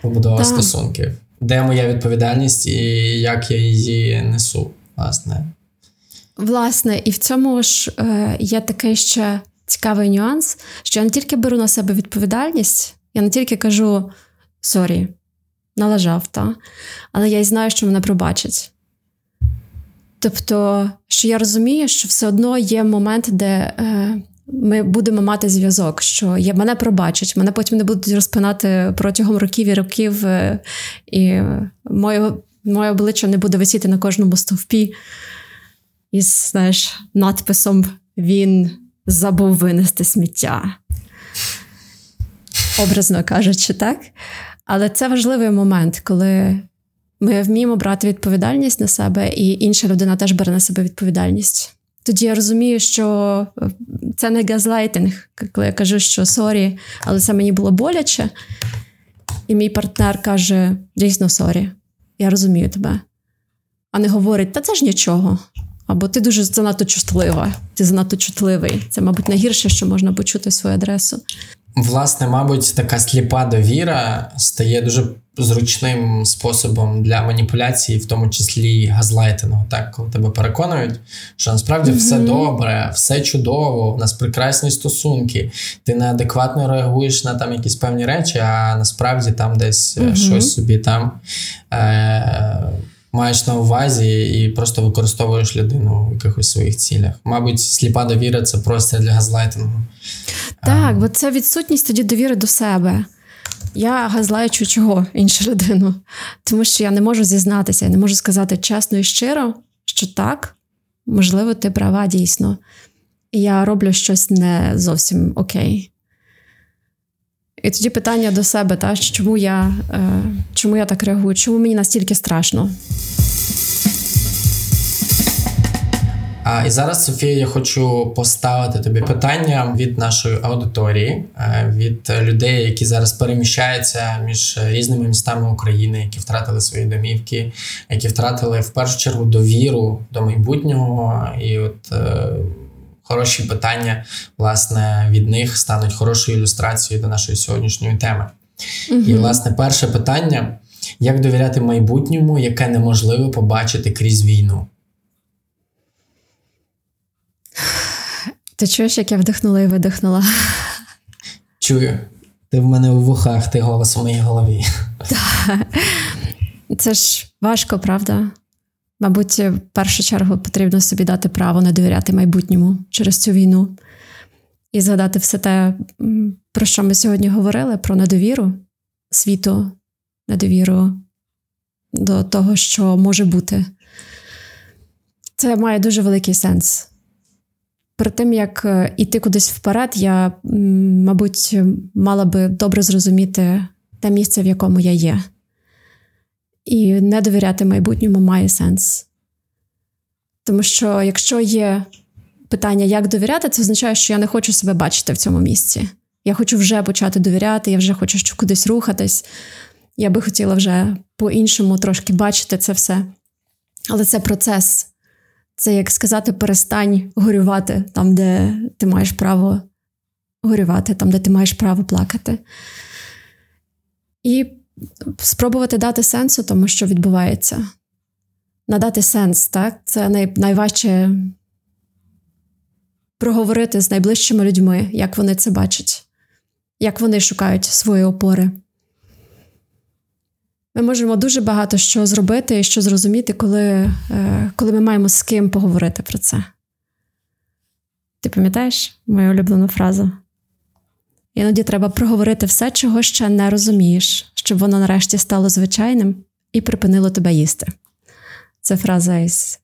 побудова стосунків. Де моя відповідальність і як я її несу, власне. Власне, і в цьому ж е, є такий ще цікавий нюанс, що я не тільки беру на себе відповідальність, я не тільки кажу sorry, налажав, та, але я й знаю, що мене пробачать. Тобто, що я розумію, що все одно є момент, де е, ми будемо мати зв'язок, що я мене пробачать, мене потім не будуть розпинати протягом років і років, е, і моє, моє обличчя не буде висіти на кожному стовпі із знаєш, надписом Він забув винести сміття. Образно кажучи, так? Але це важливий момент, коли ми вміємо брати відповідальність на себе, і інша людина теж бере на себе відповідальність. Тоді я розумію, що е, це не газлайтинг, коли я кажу, що sorry, але це мені було боляче. І мій партнер каже: дійсно sorry, я розумію тебе. А не говорить, та це ж нічого. Або ти дуже занадто чутлива, ти занадто чутливий. Це, мабуть, найгірше, що можна почути в свою адресу. Власне, мабуть, така сліпа довіра стає дуже зручним способом для маніпуляції, в тому числі газлайтингу. Так, коли тебе переконують, що насправді mm-hmm. все добре, все чудово, у нас прекрасні стосунки. Ти неадекватно реагуєш на там якісь певні речі, а насправді там десь mm-hmm. щось собі там. Е- Маєш на увазі і просто використовуєш людину в якихось своїх цілях. Мабуть, сліпа довіра це просто для газлайтингу. Так, бо це відсутність тоді довіри до себе. Я газлайчу чого іншу людину, тому що я не можу зізнатися, я не можу сказати чесно і щиро, що так, можливо, ти права дійсно. Я роблю щось не зовсім окей. І тоді питання до себе, та, чому я е, чому я так реагую, чому мені настільки страшно? А, І зараз, Софія, я хочу поставити тобі питання від нашої аудиторії, е, від людей, які зараз переміщаються між різними містами України, які втратили свої домівки, які втратили в першу чергу довіру до майбутнього. І от е, хороші питання, власне, від них стануть хорошою ілюстрацією до нашої сьогоднішньої теми. Угу. І, власне, перше питання: як довіряти майбутньому, яке неможливо побачити крізь війну? Ти чуєш, як я вдихнула і видихнула? Чую. Ти в мене у вухах, ти голос у моїй голові. Це ж важко, правда? Мабуть, в першу чергу потрібно собі дати право не довіряти майбутньому через цю війну і згадати все те, про що ми сьогодні говорили: про недовіру світу, недовіру до того, що може бути. Це має дуже великий сенс. Перед тим як е, іти кудись вперед, я, мабуть, мала би добре зрозуміти те місце, в якому я є. І не довіряти майбутньому має сенс. Тому що, якщо є питання, як довіряти, це означає, що я не хочу себе бачити в цьому місці. Я хочу вже почати довіряти, я вже хочу кудись рухатись. Я би хотіла вже по-іншому трошки бачити це все. Але це процес. Це як сказати, перестань горювати там, де ти маєш право горювати, там, де ти маєш право плакати. І спробувати дати сенсу тому, що відбувається. Надати сенс, так? Це най, найважче проговорити з найближчими людьми, як вони це бачать, як вони шукають свої опори. Ми можемо дуже багато що зробити і що зрозуміти, коли, е, коли ми маємо з ким поговорити про це. Ти пам'ятаєш мою улюблену фразу? Іноді треба проговорити все, чого ще не розумієш, щоб воно нарешті стало звичайним і припинило тебе їсти. Це фраза із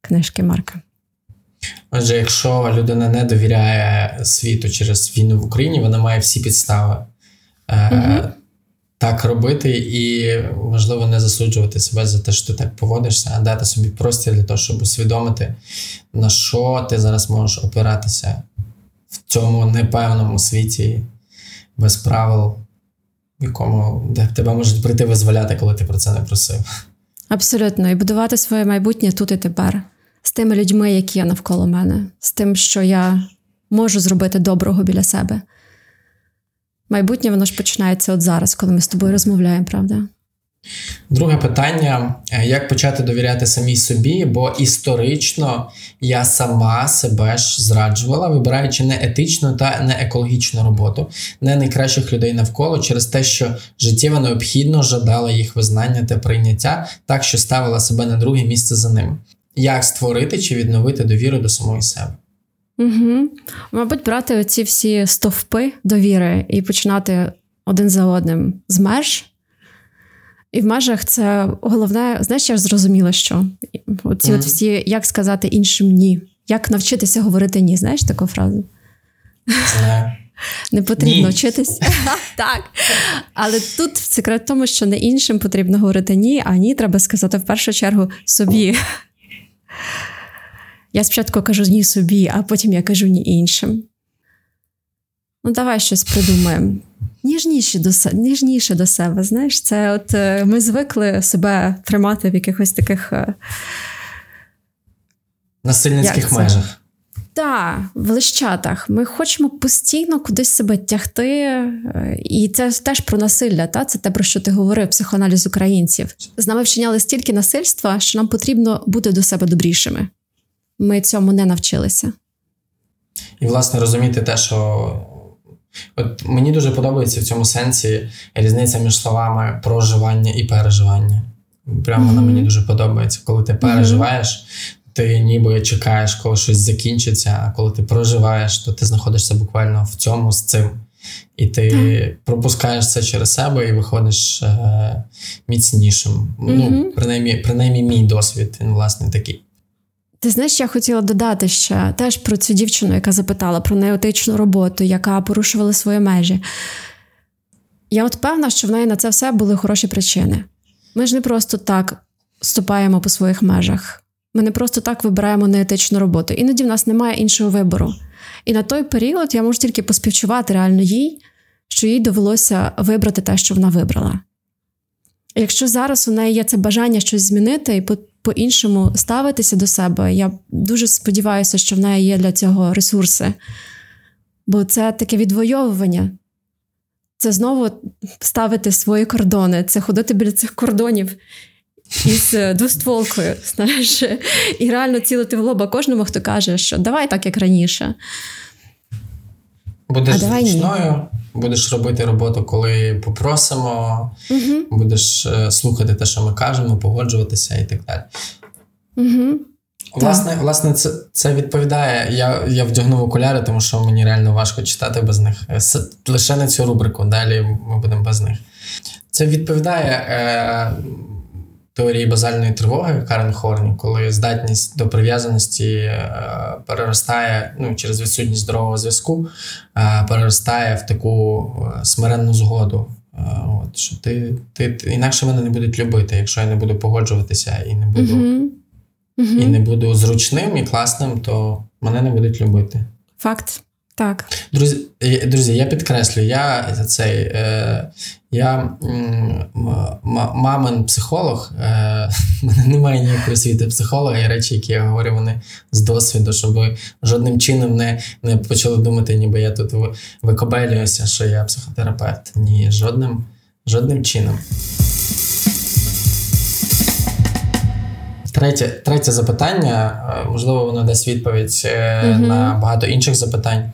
книжки Марка. Отже, якщо людина не довіряє світу через війну в Україні, вона має всі підстави. Угу так робити, і важливо не засуджувати себе за те, що ти так поводишся, а дати собі простір для того, щоб усвідомити, на що ти зараз можеш опиратися в цьому непевному світі без правил, в якому де тебе можуть прийти визволяти, коли ти про це не просив. Абсолютно, і будувати своє майбутнє тут і тепер, з тими людьми, які є навколо мене, з тим, що я можу зробити доброго біля себе. Майбутнє воно ж починається от зараз, коли ми з тобою розмовляємо, правда? Друге питання: е, як почати довіряти самій собі? Бо історично я сама себе ж зраджувала, вибираючи не етичну та не екологічну роботу, не найкращих людей навколо через те, що життєво необхідно жадала їх визнання та прийняття, так що ставила себе на друге місце за ними. Як створити чи відновити довіру до самої себе? Угу. Мабуть, брати оці всі стовпи довіри і починати один за одним з меж. І в межах це головне, знаєш, я зрозуміла, що оці mm. от всі, як сказати іншим ні, як навчитися говорити ні, знаєш таку фразу? Не, не потрібно ні. вчитись. Так. Але тут секрет в тому, що не іншим потрібно говорити ні, а ні треба сказати в першу чергу собі. Я спочатку кажу ні собі, а потім я кажу ні іншим. Ну, давай щось придумаємо. Ніжніше до себе, ніжніше до себе. Знаєш, це от е, ми звикли себе тримати в якихось таких е, насильницьких межах. Так, в лищатах. Ми хочемо постійно кудись себе тягти, е, і це теж про насилля. Та? Це те, про що ти говорив, психоаналіз українців. З нами вчиняли стільки насильства, що нам потрібно бути до себе добрішими ми цьому не навчилися. І, власне, розуміти те, що от мені дуже подобається в цьому сенсі різниця між словами проживання і переживання. Прямо mm-hmm. вона мені дуже подобається. Коли ти переживаєш, ти ніби чекаєш, коли щось закінчиться, а коли ти проживаєш, то ти знаходишся буквально в цьому з цим. І ти mm-hmm. пропускаєш це через себе і виходиш е, міцнішим. Mm-hmm. Ну, принаймні, принаймні, мій досвід, він, власне, такий. Ти знаєш, я хотіла додати ще теж про цю дівчину, яка запитала про неотичну роботу, яка порушувала свої межі. Я от певна, що в неї на це все були хороші причини. Ми ж не просто так ступаємо по своїх межах. Ми не просто так вибираємо неетичну роботу. Іноді в нас немає іншого вибору. І на той період я можу тільки поспівчувати реально їй, що їй довелося вибрати те, що вона вибрала. Якщо зараз у неї є це бажання щось змінити і по-іншому ставитися до себе, я дуже сподіваюся, що в неї є для цього ресурси. Бо це таке відвоювання. Це знову ставити свої кордони, це ходити біля цих кордонів із е, двостволкою, знаєш, і реально цілити в лоба кожному, хто каже, що давай так, як раніше. Будеш зручною, будеш робити роботу, коли попросимо, угу. будеш е, слухати те, що ми кажемо, погоджуватися і так далі. Угу. Власне, так. власне, це це відповідає. Я я вдягнув окуляри, тому що мені реально важко читати без них. Е, лише на цю рубрику. Далі ми будемо без них. Це відповідає е, теорії базальної тривоги Карен Хорні, коли здатність до прив'язаності е, переростає ну, через відсутність здорового зв'язку, е, переростає в таку е, смиренну згоду. От, що ти, ти, Інакше мене не будуть любити, якщо я не буду погоджуватися і не буду uh-huh. Uh-huh. і не буду зручним і класним, то мене не будуть любити. Факт. Так. Друзі, друзі, я підкреслю, я цей е, я м, мамин психолог. Е, мене немає ніякої освіти психолога, і речі, які я говорю, вони з досвіду, щоб ви жодним чином не не почали думати, ніби я тут викобелююся, що я психотерапевт. Ні, жодним, жодним чином. Третє третє запитання, е, можливо, воно дасть відповідь mm на багато інших запитань.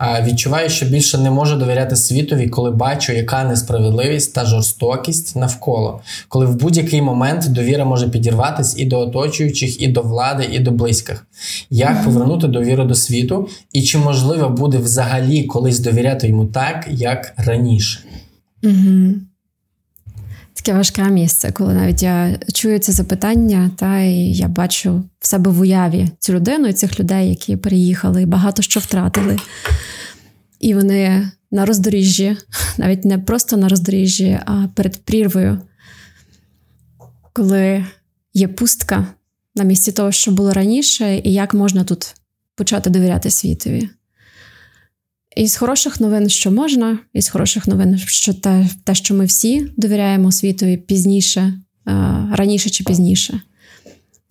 Відчуваю, що більше не можу довіряти світові, коли бачу, яка несправедливість та жорстокість навколо, коли в будь-який момент довіра може підірватися і до оточуючих, і до влади, і до близьких. Як повернути довіру до світу, і чи можливо буде взагалі колись довіряти йому так, як раніше? Mm-hmm. Таке важке місце, коли навіть я чую це запитання, та і я бачу в себе в уяві цю людину і цих людей, які переїхали, і багато що втратили. І вони на роздоріжжі, навіть не просто на роздоріжжі, а перед прірвою, коли є пустка на місці того, що було раніше, і як можна тут почати довіряти світові. Із хороших новин, що можна, із хороших новин, що те, те, що ми всі довіряємо світові пізніше, е, раніше чи пізніше.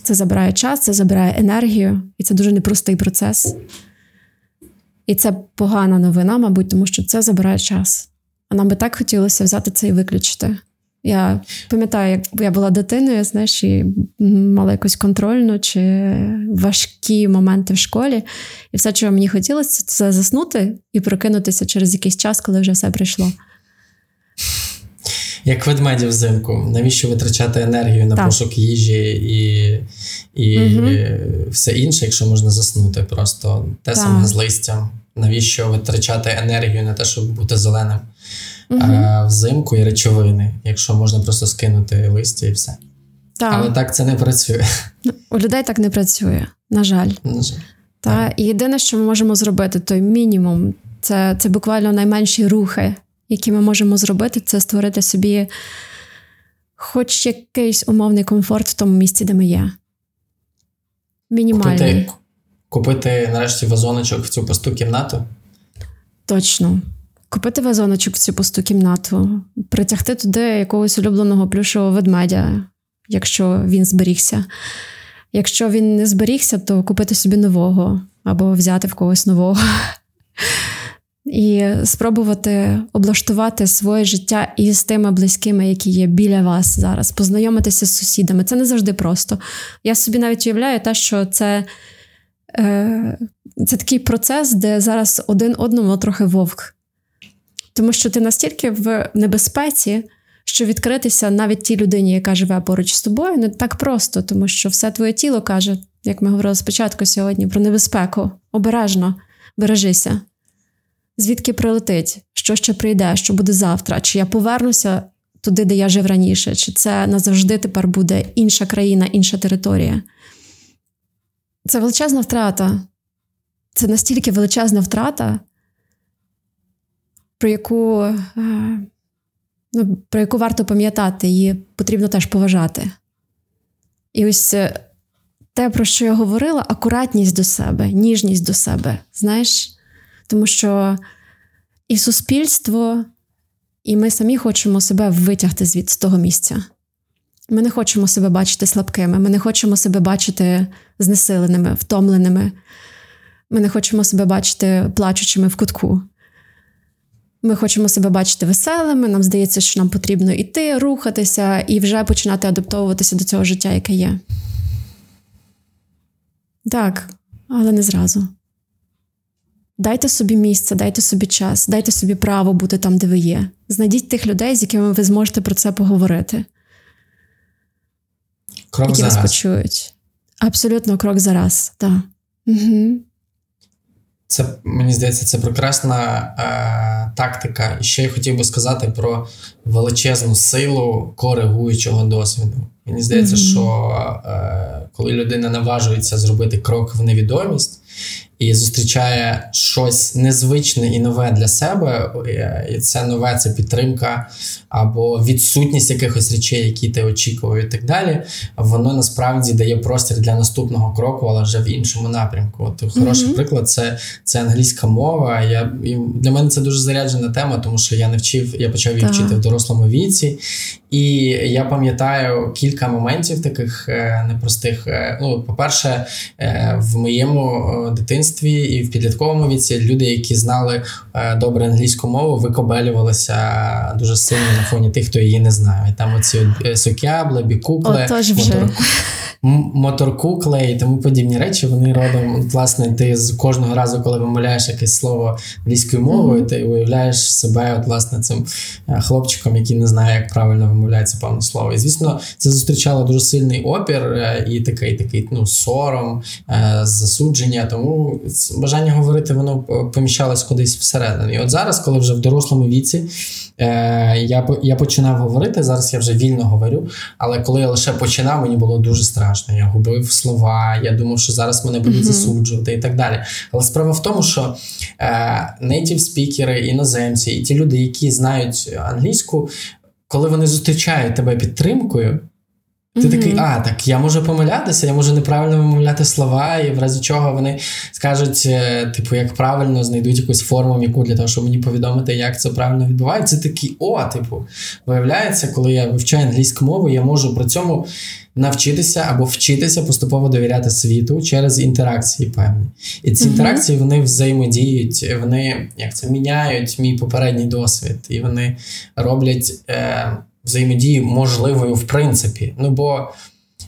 Це забирає час, це забирає енергію, і це дуже непростий процес. І це погана новина, мабуть, тому що це забирає час. А нам би так хотілося взяти це і виключити. Я пам'ятаю, як я була дитиною, знаєш, і мала якусь контрольну чи важкі моменти в школі. І все, чого мені хотілося, це заснути і прокинутися через якийсь час, коли вже все прийшло. Як ведмеді взимку, навіщо витрачати енергію на так. пошук їжі і і угу. все інше, якщо можна заснути? Просто те саме з листям. Навіщо витрачати енергію на те, щоб бути зеленим? Угу. взимку і речовини, якщо можна просто скинути листя і все. Так. Але так це не працює. У людей так не працює, на жаль. На жаль. Та, І єдине, що ми можемо зробити, той мінімум, це, це буквально найменші рухи, які ми можемо зробити, це створити собі хоч якийсь умовний комфорт в тому місці, де ми є. Мінімальний. Купити, купити нарешті вазоночок в цю пусту кімнату. Точно. Купити вазоночок в цю пусту кімнату, притягти туди якогось улюбленого плюшового ведмедя, якщо він зберігся. Якщо він не зберігся, то купити собі нового або взяти в когось нового. І спробувати облаштувати своє життя із тими близькими, які є біля вас зараз, познайомитися з сусідами. Це не завжди просто. Я собі навіть уявляю те, що це е, це такий процес, де зараз один одному трохи вовк. Тому що ти настільки в небезпеці, що відкритися навіть тій людині, яка живе поруч з тобою, не так просто, тому що все твоє тіло каже, як ми говорили спочатку сьогодні, про небезпеку. Обережно, бережися. Звідки прилетить, що ще прийде, що буде завтра? Чи я повернуся туди, де я жив раніше, чи це назавжди тепер буде інша країна, інша територія? це величезна втрата. Це настільки величезна втрата, про яку е, ну, про яку варто пам'ятати, її потрібно теж поважати. І ось е, те, про що я говорила, акуратність до себе, ніжність до себе. Знаєш? Тому що і суспільство, і ми самі хочемо себе витягти звід з того місця. Ми не хочемо себе бачити слабкими, ми не хочемо себе бачити знесиленими, втомленими. Ми не хочемо себе бачити плачучими в кутку. Ми хочемо себе бачити веселими. Нам здається, що нам потрібно йти, рухатися і вже починати адаптовуватися до цього життя, яке є. Так, але не зразу. Дайте собі місце, дайте собі час, дайте собі право бути там, де ви є. Знайдіть тих людей, з якими ви зможете про це поговорити. Крок які за вас раз. почують. Абсолютно крок за раз, так. Угу. Це мені здається, це прекрасна е, тактика. І ще я хотів би сказати про величезну силу коригуючого досвіду. Мені здається, mm-hmm. що е, коли людина наважується зробити крок в невідомість і зустрічає щось незвичне і нове для себе, і це нове це підтримка або відсутність якихось речей, які ти очікував, і так далі. Воно насправді дає простір для наступного кроку, але вже в іншому напрямку. От хороший mm-hmm. приклад це це англійська мова. Я і Для мене це дуже заряджена тема, тому що я не вчив, я почав її вчити в дорослому віці. І я пам'ятаю кілька моментів таких е, непростих. Е, ну, по-перше, е, в моєму дитинстві і в підлітковому віці люди, які знали добре англійську мову, викобелювалися дуже сильно на фоні тих, хто її не знає. І там оці сокябли, бікукли, моторкукли і тому подібні речі. Вони родом, власне, ти з кожного разу, коли вимовляєш якесь слово англійською мовою, ти уявляєш себе, от, власне, цим хлопчиком, який не знає, як правильно вимовляється певне слово. І звісно, це зустрічало дуже сильний опір е, і такий такий ну, сором, е, засудження. Тому бажання говорити, воно поміщалось кудись всередину. І от зараз, коли вже в дорослому віці. Е, я я починав говорити, зараз я вже вільно говорю, але коли я лише починав, мені було дуже страшно. Я губив слова, я думав, що зараз мене будуть mm-hmm. засуджувати і так далі. Але справа в тому, що нейтів спікери, іноземці і ті люди, які знають англійську, коли вони зустрічають тебе підтримкою. Ти mm-hmm. такий, а, так я можу помилятися, я можу неправильно вимовляти слова, і в разі чого вони скажуть, е, типу, як правильно знайдуть якусь форму м'яку для того, щоб мені повідомити, як це правильно відбувається. Це такий, о, типу, виявляється, коли я вивчаю англійську мову, я можу при цьому навчитися або вчитися поступово довіряти світу через інтеракції певні. І ці mm-hmm. інтеракції вони взаємодіють, вони як це міняють мій попередній досвід, і вони роблять. Е, взаємодію можливою в принципі. Ну бо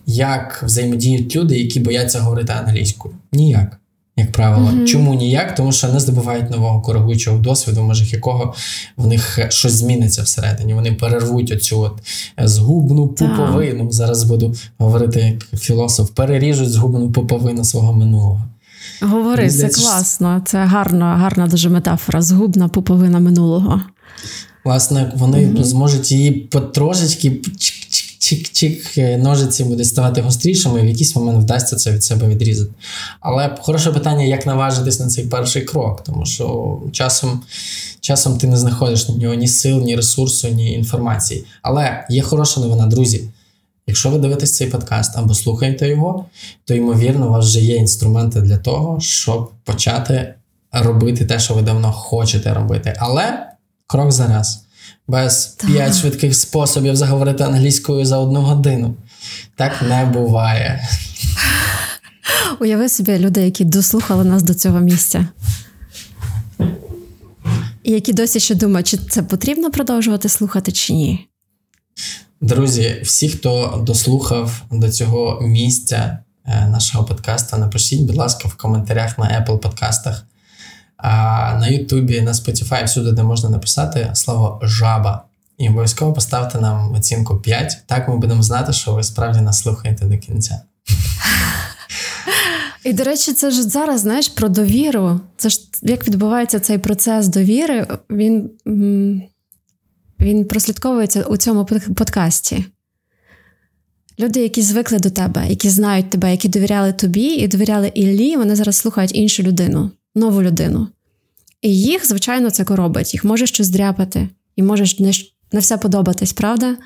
як взаємодіють люди, які бояться говорити англійською? Ніяк. Як правило, mm-hmm. чому ніяк? Тому що не здобувають нового коригуючого досвіду, в межах якого в них щось зміниться всередині. Вони перервуть оцю от згубну пуповину. Так. Зараз буду говорити як філософ, переріжуть згубну пуповину свого минулого. Говори, це класно, це гарна, гарна дуже метафора. Згубна пуповина минулого. Власне, вони mm-hmm. зможуть її потрошечки чик-чик-чик е, ножиці буде ставати гострішими, і в якийсь момент вдасться це від себе відрізати. Але хороше питання, як наважитись на цей перший крок, тому що часом часом ти не знаходиш на нього ні сил, ні ресурсу, ні інформації. Але є хороша новина, друзі. Якщо ви дивитесь цей подкаст або слухаєте його, то ймовірно, у вас вже є інструменти для того, щоб почати робити те, що ви давно хочете робити. Але крок за раз. Без п'ять швидких способів заговорити англійською за одну годину. Так не буває. Уяви собі люди, які дослухали нас до цього місця. І які досі ще думають, чи це потрібно продовжувати слухати, чи ні. Друзі, всі, хто дослухав до цього місця е, нашого подкаста, напишіть, будь ласка, в коментарях на Apple подкастах а на Ютубі, на Spotify, всюди, де можна написати слово жаба. І обов'язково поставте нам оцінку 5. Так ми будемо знати, що ви справді нас слухаєте до кінця. І, до речі, це ж зараз знаєш про довіру. Це ж як відбувається цей процес довіри, він він прослідковується у цьому подкасті. Люди, які звикли до тебе, які знають тебе, які довіряли тобі і довіряли Іллі, вони зараз слухають іншу людину, нову людину. І їх, звичайно, це коробить. Їх може щось дряпати, і може не, не все подобатись, правда?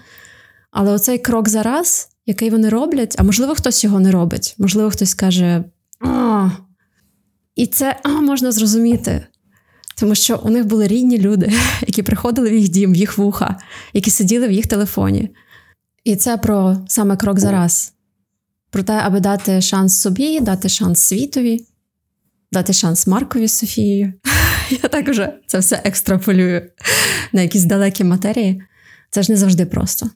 Але оцей крок за раз, який вони роблять, а можливо, хтось його не робить, можливо, хтось каже: а, і це а, можна зрозуміти. Тому що у них були рідні люди, які приходили в їх дім, в їх вуха, які сиділи в їх телефоні. І це про саме крок за раз. Про те, аби дати шанс собі, дати шанс світові, дати шанс Маркові з Софією. Я так вже це все екстраполюю на якісь далекі матерії. Це ж не завжди просто.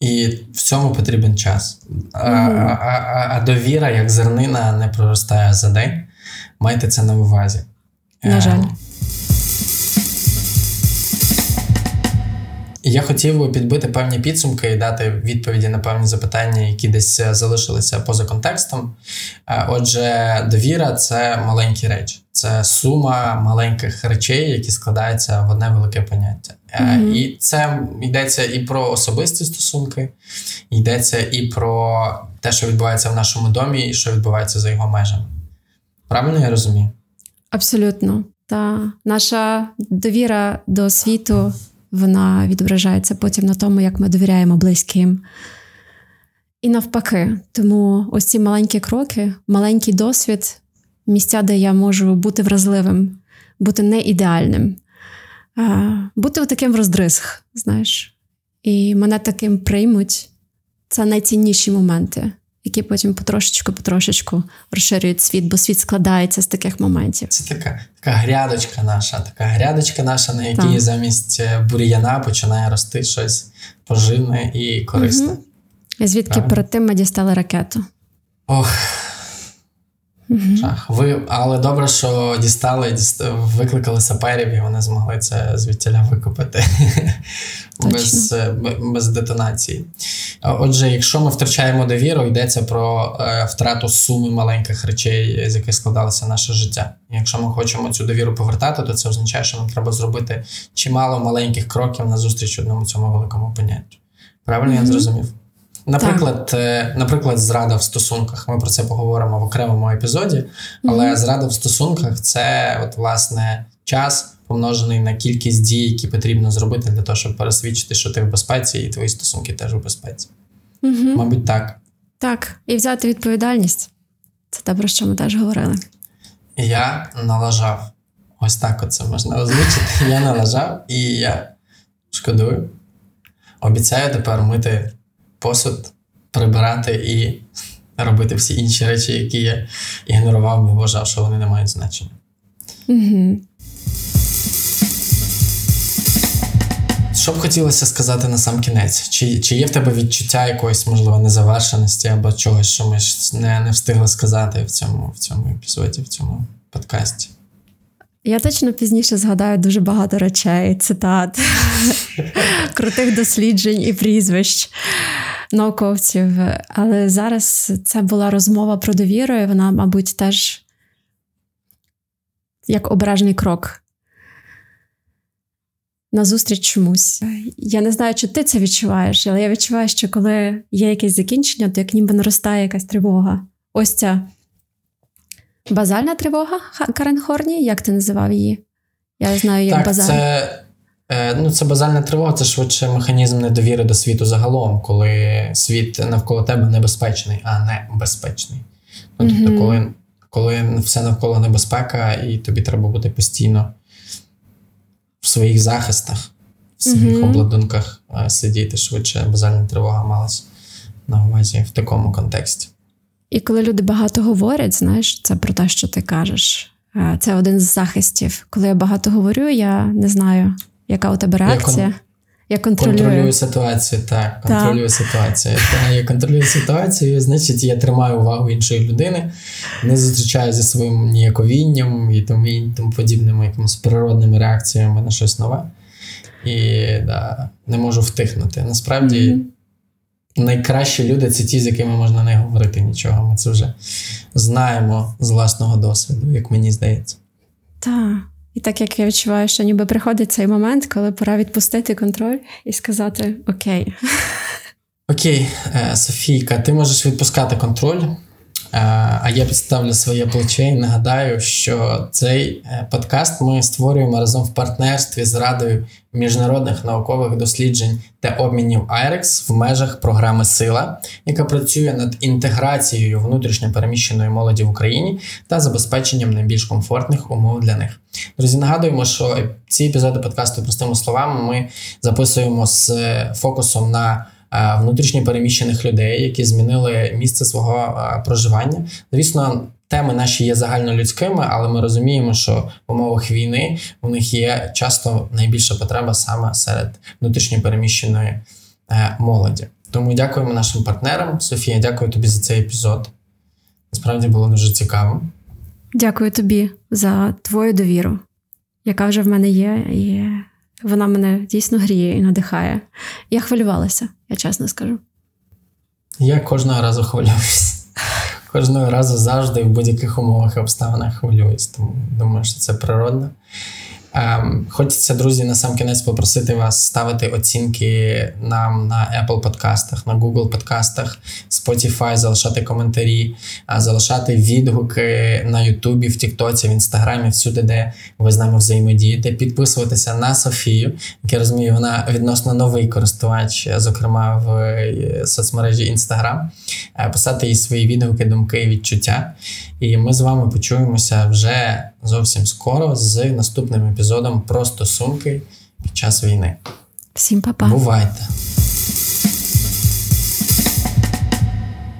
І в цьому потрібен час. А, а, а, а довіра, як зернина, не проростає за день. Майте це на увазі. На жаль. Я хотів би підбити певні підсумки і дати відповіді на певні запитання, які десь е, залишилися поза контекстом. Е, отже, довіра це маленькі речі, це сума маленьких речей, які складаються в одне велике поняття. Mm-hmm. І це йдеться і про особисті стосунки, йдеться і про те, що відбувається в нашому домі, і що відбувається за його межами. Правильно я розумію? Абсолютно. Та наша довіра до світу вона відображається потім на тому, як ми довіряємо близьким. І навпаки, тому ось ці маленькі кроки, маленький досвід, місця, де я можу бути вразливим, бути не ідеальним, бути таким в роздризг, знаєш. І мене таким приймуть. Це найцінніші моменти які потім потрошечку-потрошечку розширюють світ, бо світ складається з таких моментів. Це така така грядочка наша, така грядочка наша, на якій так. замість е, бур'яна починає рости щось поживне і корисне. Угу. Звідки Правильно? перед тим ми дістали ракету? Ох. Жах. Ви, але добре, що дістали, дістали, викликали саперів, і вони змогли це звідтіля викупити без е, без детонації. Отже, якщо ми втрачаємо довіру, йдеться про е, втрату суми маленьких речей, з яких складалося наше життя. І якщо ми хочемо цю довіру повертати, то це означає, що нам треба зробити чимало маленьких кроків на зустріч одному цьому великому поняттю. Правильно mm-hmm. я зрозумів? Наприклад, е, наприклад, зрада в стосунках. Ми про це поговоримо в окремому епізоді, але mm-hmm. зрада в стосунках це, от, власне, час помножений на кількість дій, які потрібно зробити для того, щоб пересвідчити, що ти в безпеці, і твої стосунки теж у безпеці. Mm-hmm. Мабуть, так. Так, і взяти відповідальність. Це те, про що ми теж говорили. Я налажав. Ось так оце можна озвучити. Я налажав і я шкодую. Обіцяю тепер мити посуд, прибирати і робити всі інші речі, які я ігнорував, бо вважав, що вони не мають значення. Угу. Що б хотілося сказати на сам кінець? Чи чи є в тебе відчуття якоїсь, можливо, незавершеності або чогось, що ми не не встигли сказати в цьому в цьому епізоді, в цьому подкасті? Я точно пізніше згадаю дуже багато речей, цитат, крутих досліджень і прізвищ науковців. Але зараз це була розмова про довіру, і вона, мабуть, теж як обережний крок. Назустріч чомусь. Я не знаю, чи ти це відчуваєш, але я відчуваю, що коли є якесь закінчення, то як ніби наростає якась тривога. Ось ця базальна тривога Карен Хорні, як ти називав її? Я знаю, як так, базальна. Це Е, ну, це базальна тривога, це швидше механізм недовіри до світу загалом, коли світ навколо тебе небезпечний, а не безпечний. Ну, тобто, mm-hmm. коли коли все навколо небезпека, і тобі треба бути постійно в своїх захистах, в своїх mm-hmm. обладунках е, сидіти швидше, базальна тривога малась на увазі в такому контексті. І коли люди багато говорять, знаєш, це про те, що ти кажеш. Е, це один з захистів. Коли я багато говорю, я не знаю. Яка у тебе реакція? Я, я контролюю. контролюю ситуацію, так. Контролюю так. ситуацію. Так, я контролюю ситуацію, значить, я тримаю увагу іншої людини, не зустрічаю зі своїм ніяковінням і тому, і тому подібними якимось природними реакціями на щось нове. І да, не можу втихнути. Насправді. Mm-hmm. Найкращі люди це ті, з якими можна не говорити нічого. Ми це вже знаємо з власного досвіду, як мені здається. Так. І так як я відчуваю, що ніби приходить цей момент, коли пора відпустити контроль і сказати Окей. Окей, е, Софійка, ти можеш відпускати контроль. Е, а я підставлю своє плече і нагадаю, що цей е, подкаст ми створюємо разом в партнерстві з Радою міжнародних наукових досліджень та обмінів IREX в межах програми Сила, яка працює над інтеграцією внутрішньо переміщеної молоді в Україні та забезпеченням найбільш комфортних умов для них. Друзі, нагадуємо, що ці епізоди подкасту простими словами ми записуємо з фокусом на внутрішньо переміщених людей, які змінили місце свого проживання. Звісно, теми наші є загальнолюдськими, але ми розуміємо, що в умовах війни у них є часто найбільша потреба саме серед внутрішньо переміщеної е, молоді. Тому дякуємо нашим партнерам. Софія, дякую тобі за цей епізод. Насправді було дуже цікаво. Дякую тобі за твою довіру, яка вже в мене є, і вона мене дійсно гріє і надихає. Я хвилювалася, я чесно скажу. Я кожного разу хвилююсь. Кожного разу завжди в будь-яких умовах і обставинах хвилююсь. Тому думаю, що це природно. Ем, хочеться, друзі, на сам кінець попросити вас ставити оцінки нам на Apple подкастах, на Google подкастах, Spotify, залишати коментарі, залишати відгуки на YouTube, в Тіктоці, в Інстаграмі, всюди, де ви з нами взаємодієте, підписуватися на Софію, як я розумію, вона відносно новий користувач, зокрема в е, соцмережі Інстаграм, е, писати їй свої відгуки, думки і відчуття. І ми з вами почуємося вже зовсім скоро з наступним епізодом про стосунки під час війни. Всім па-па. Бувайте!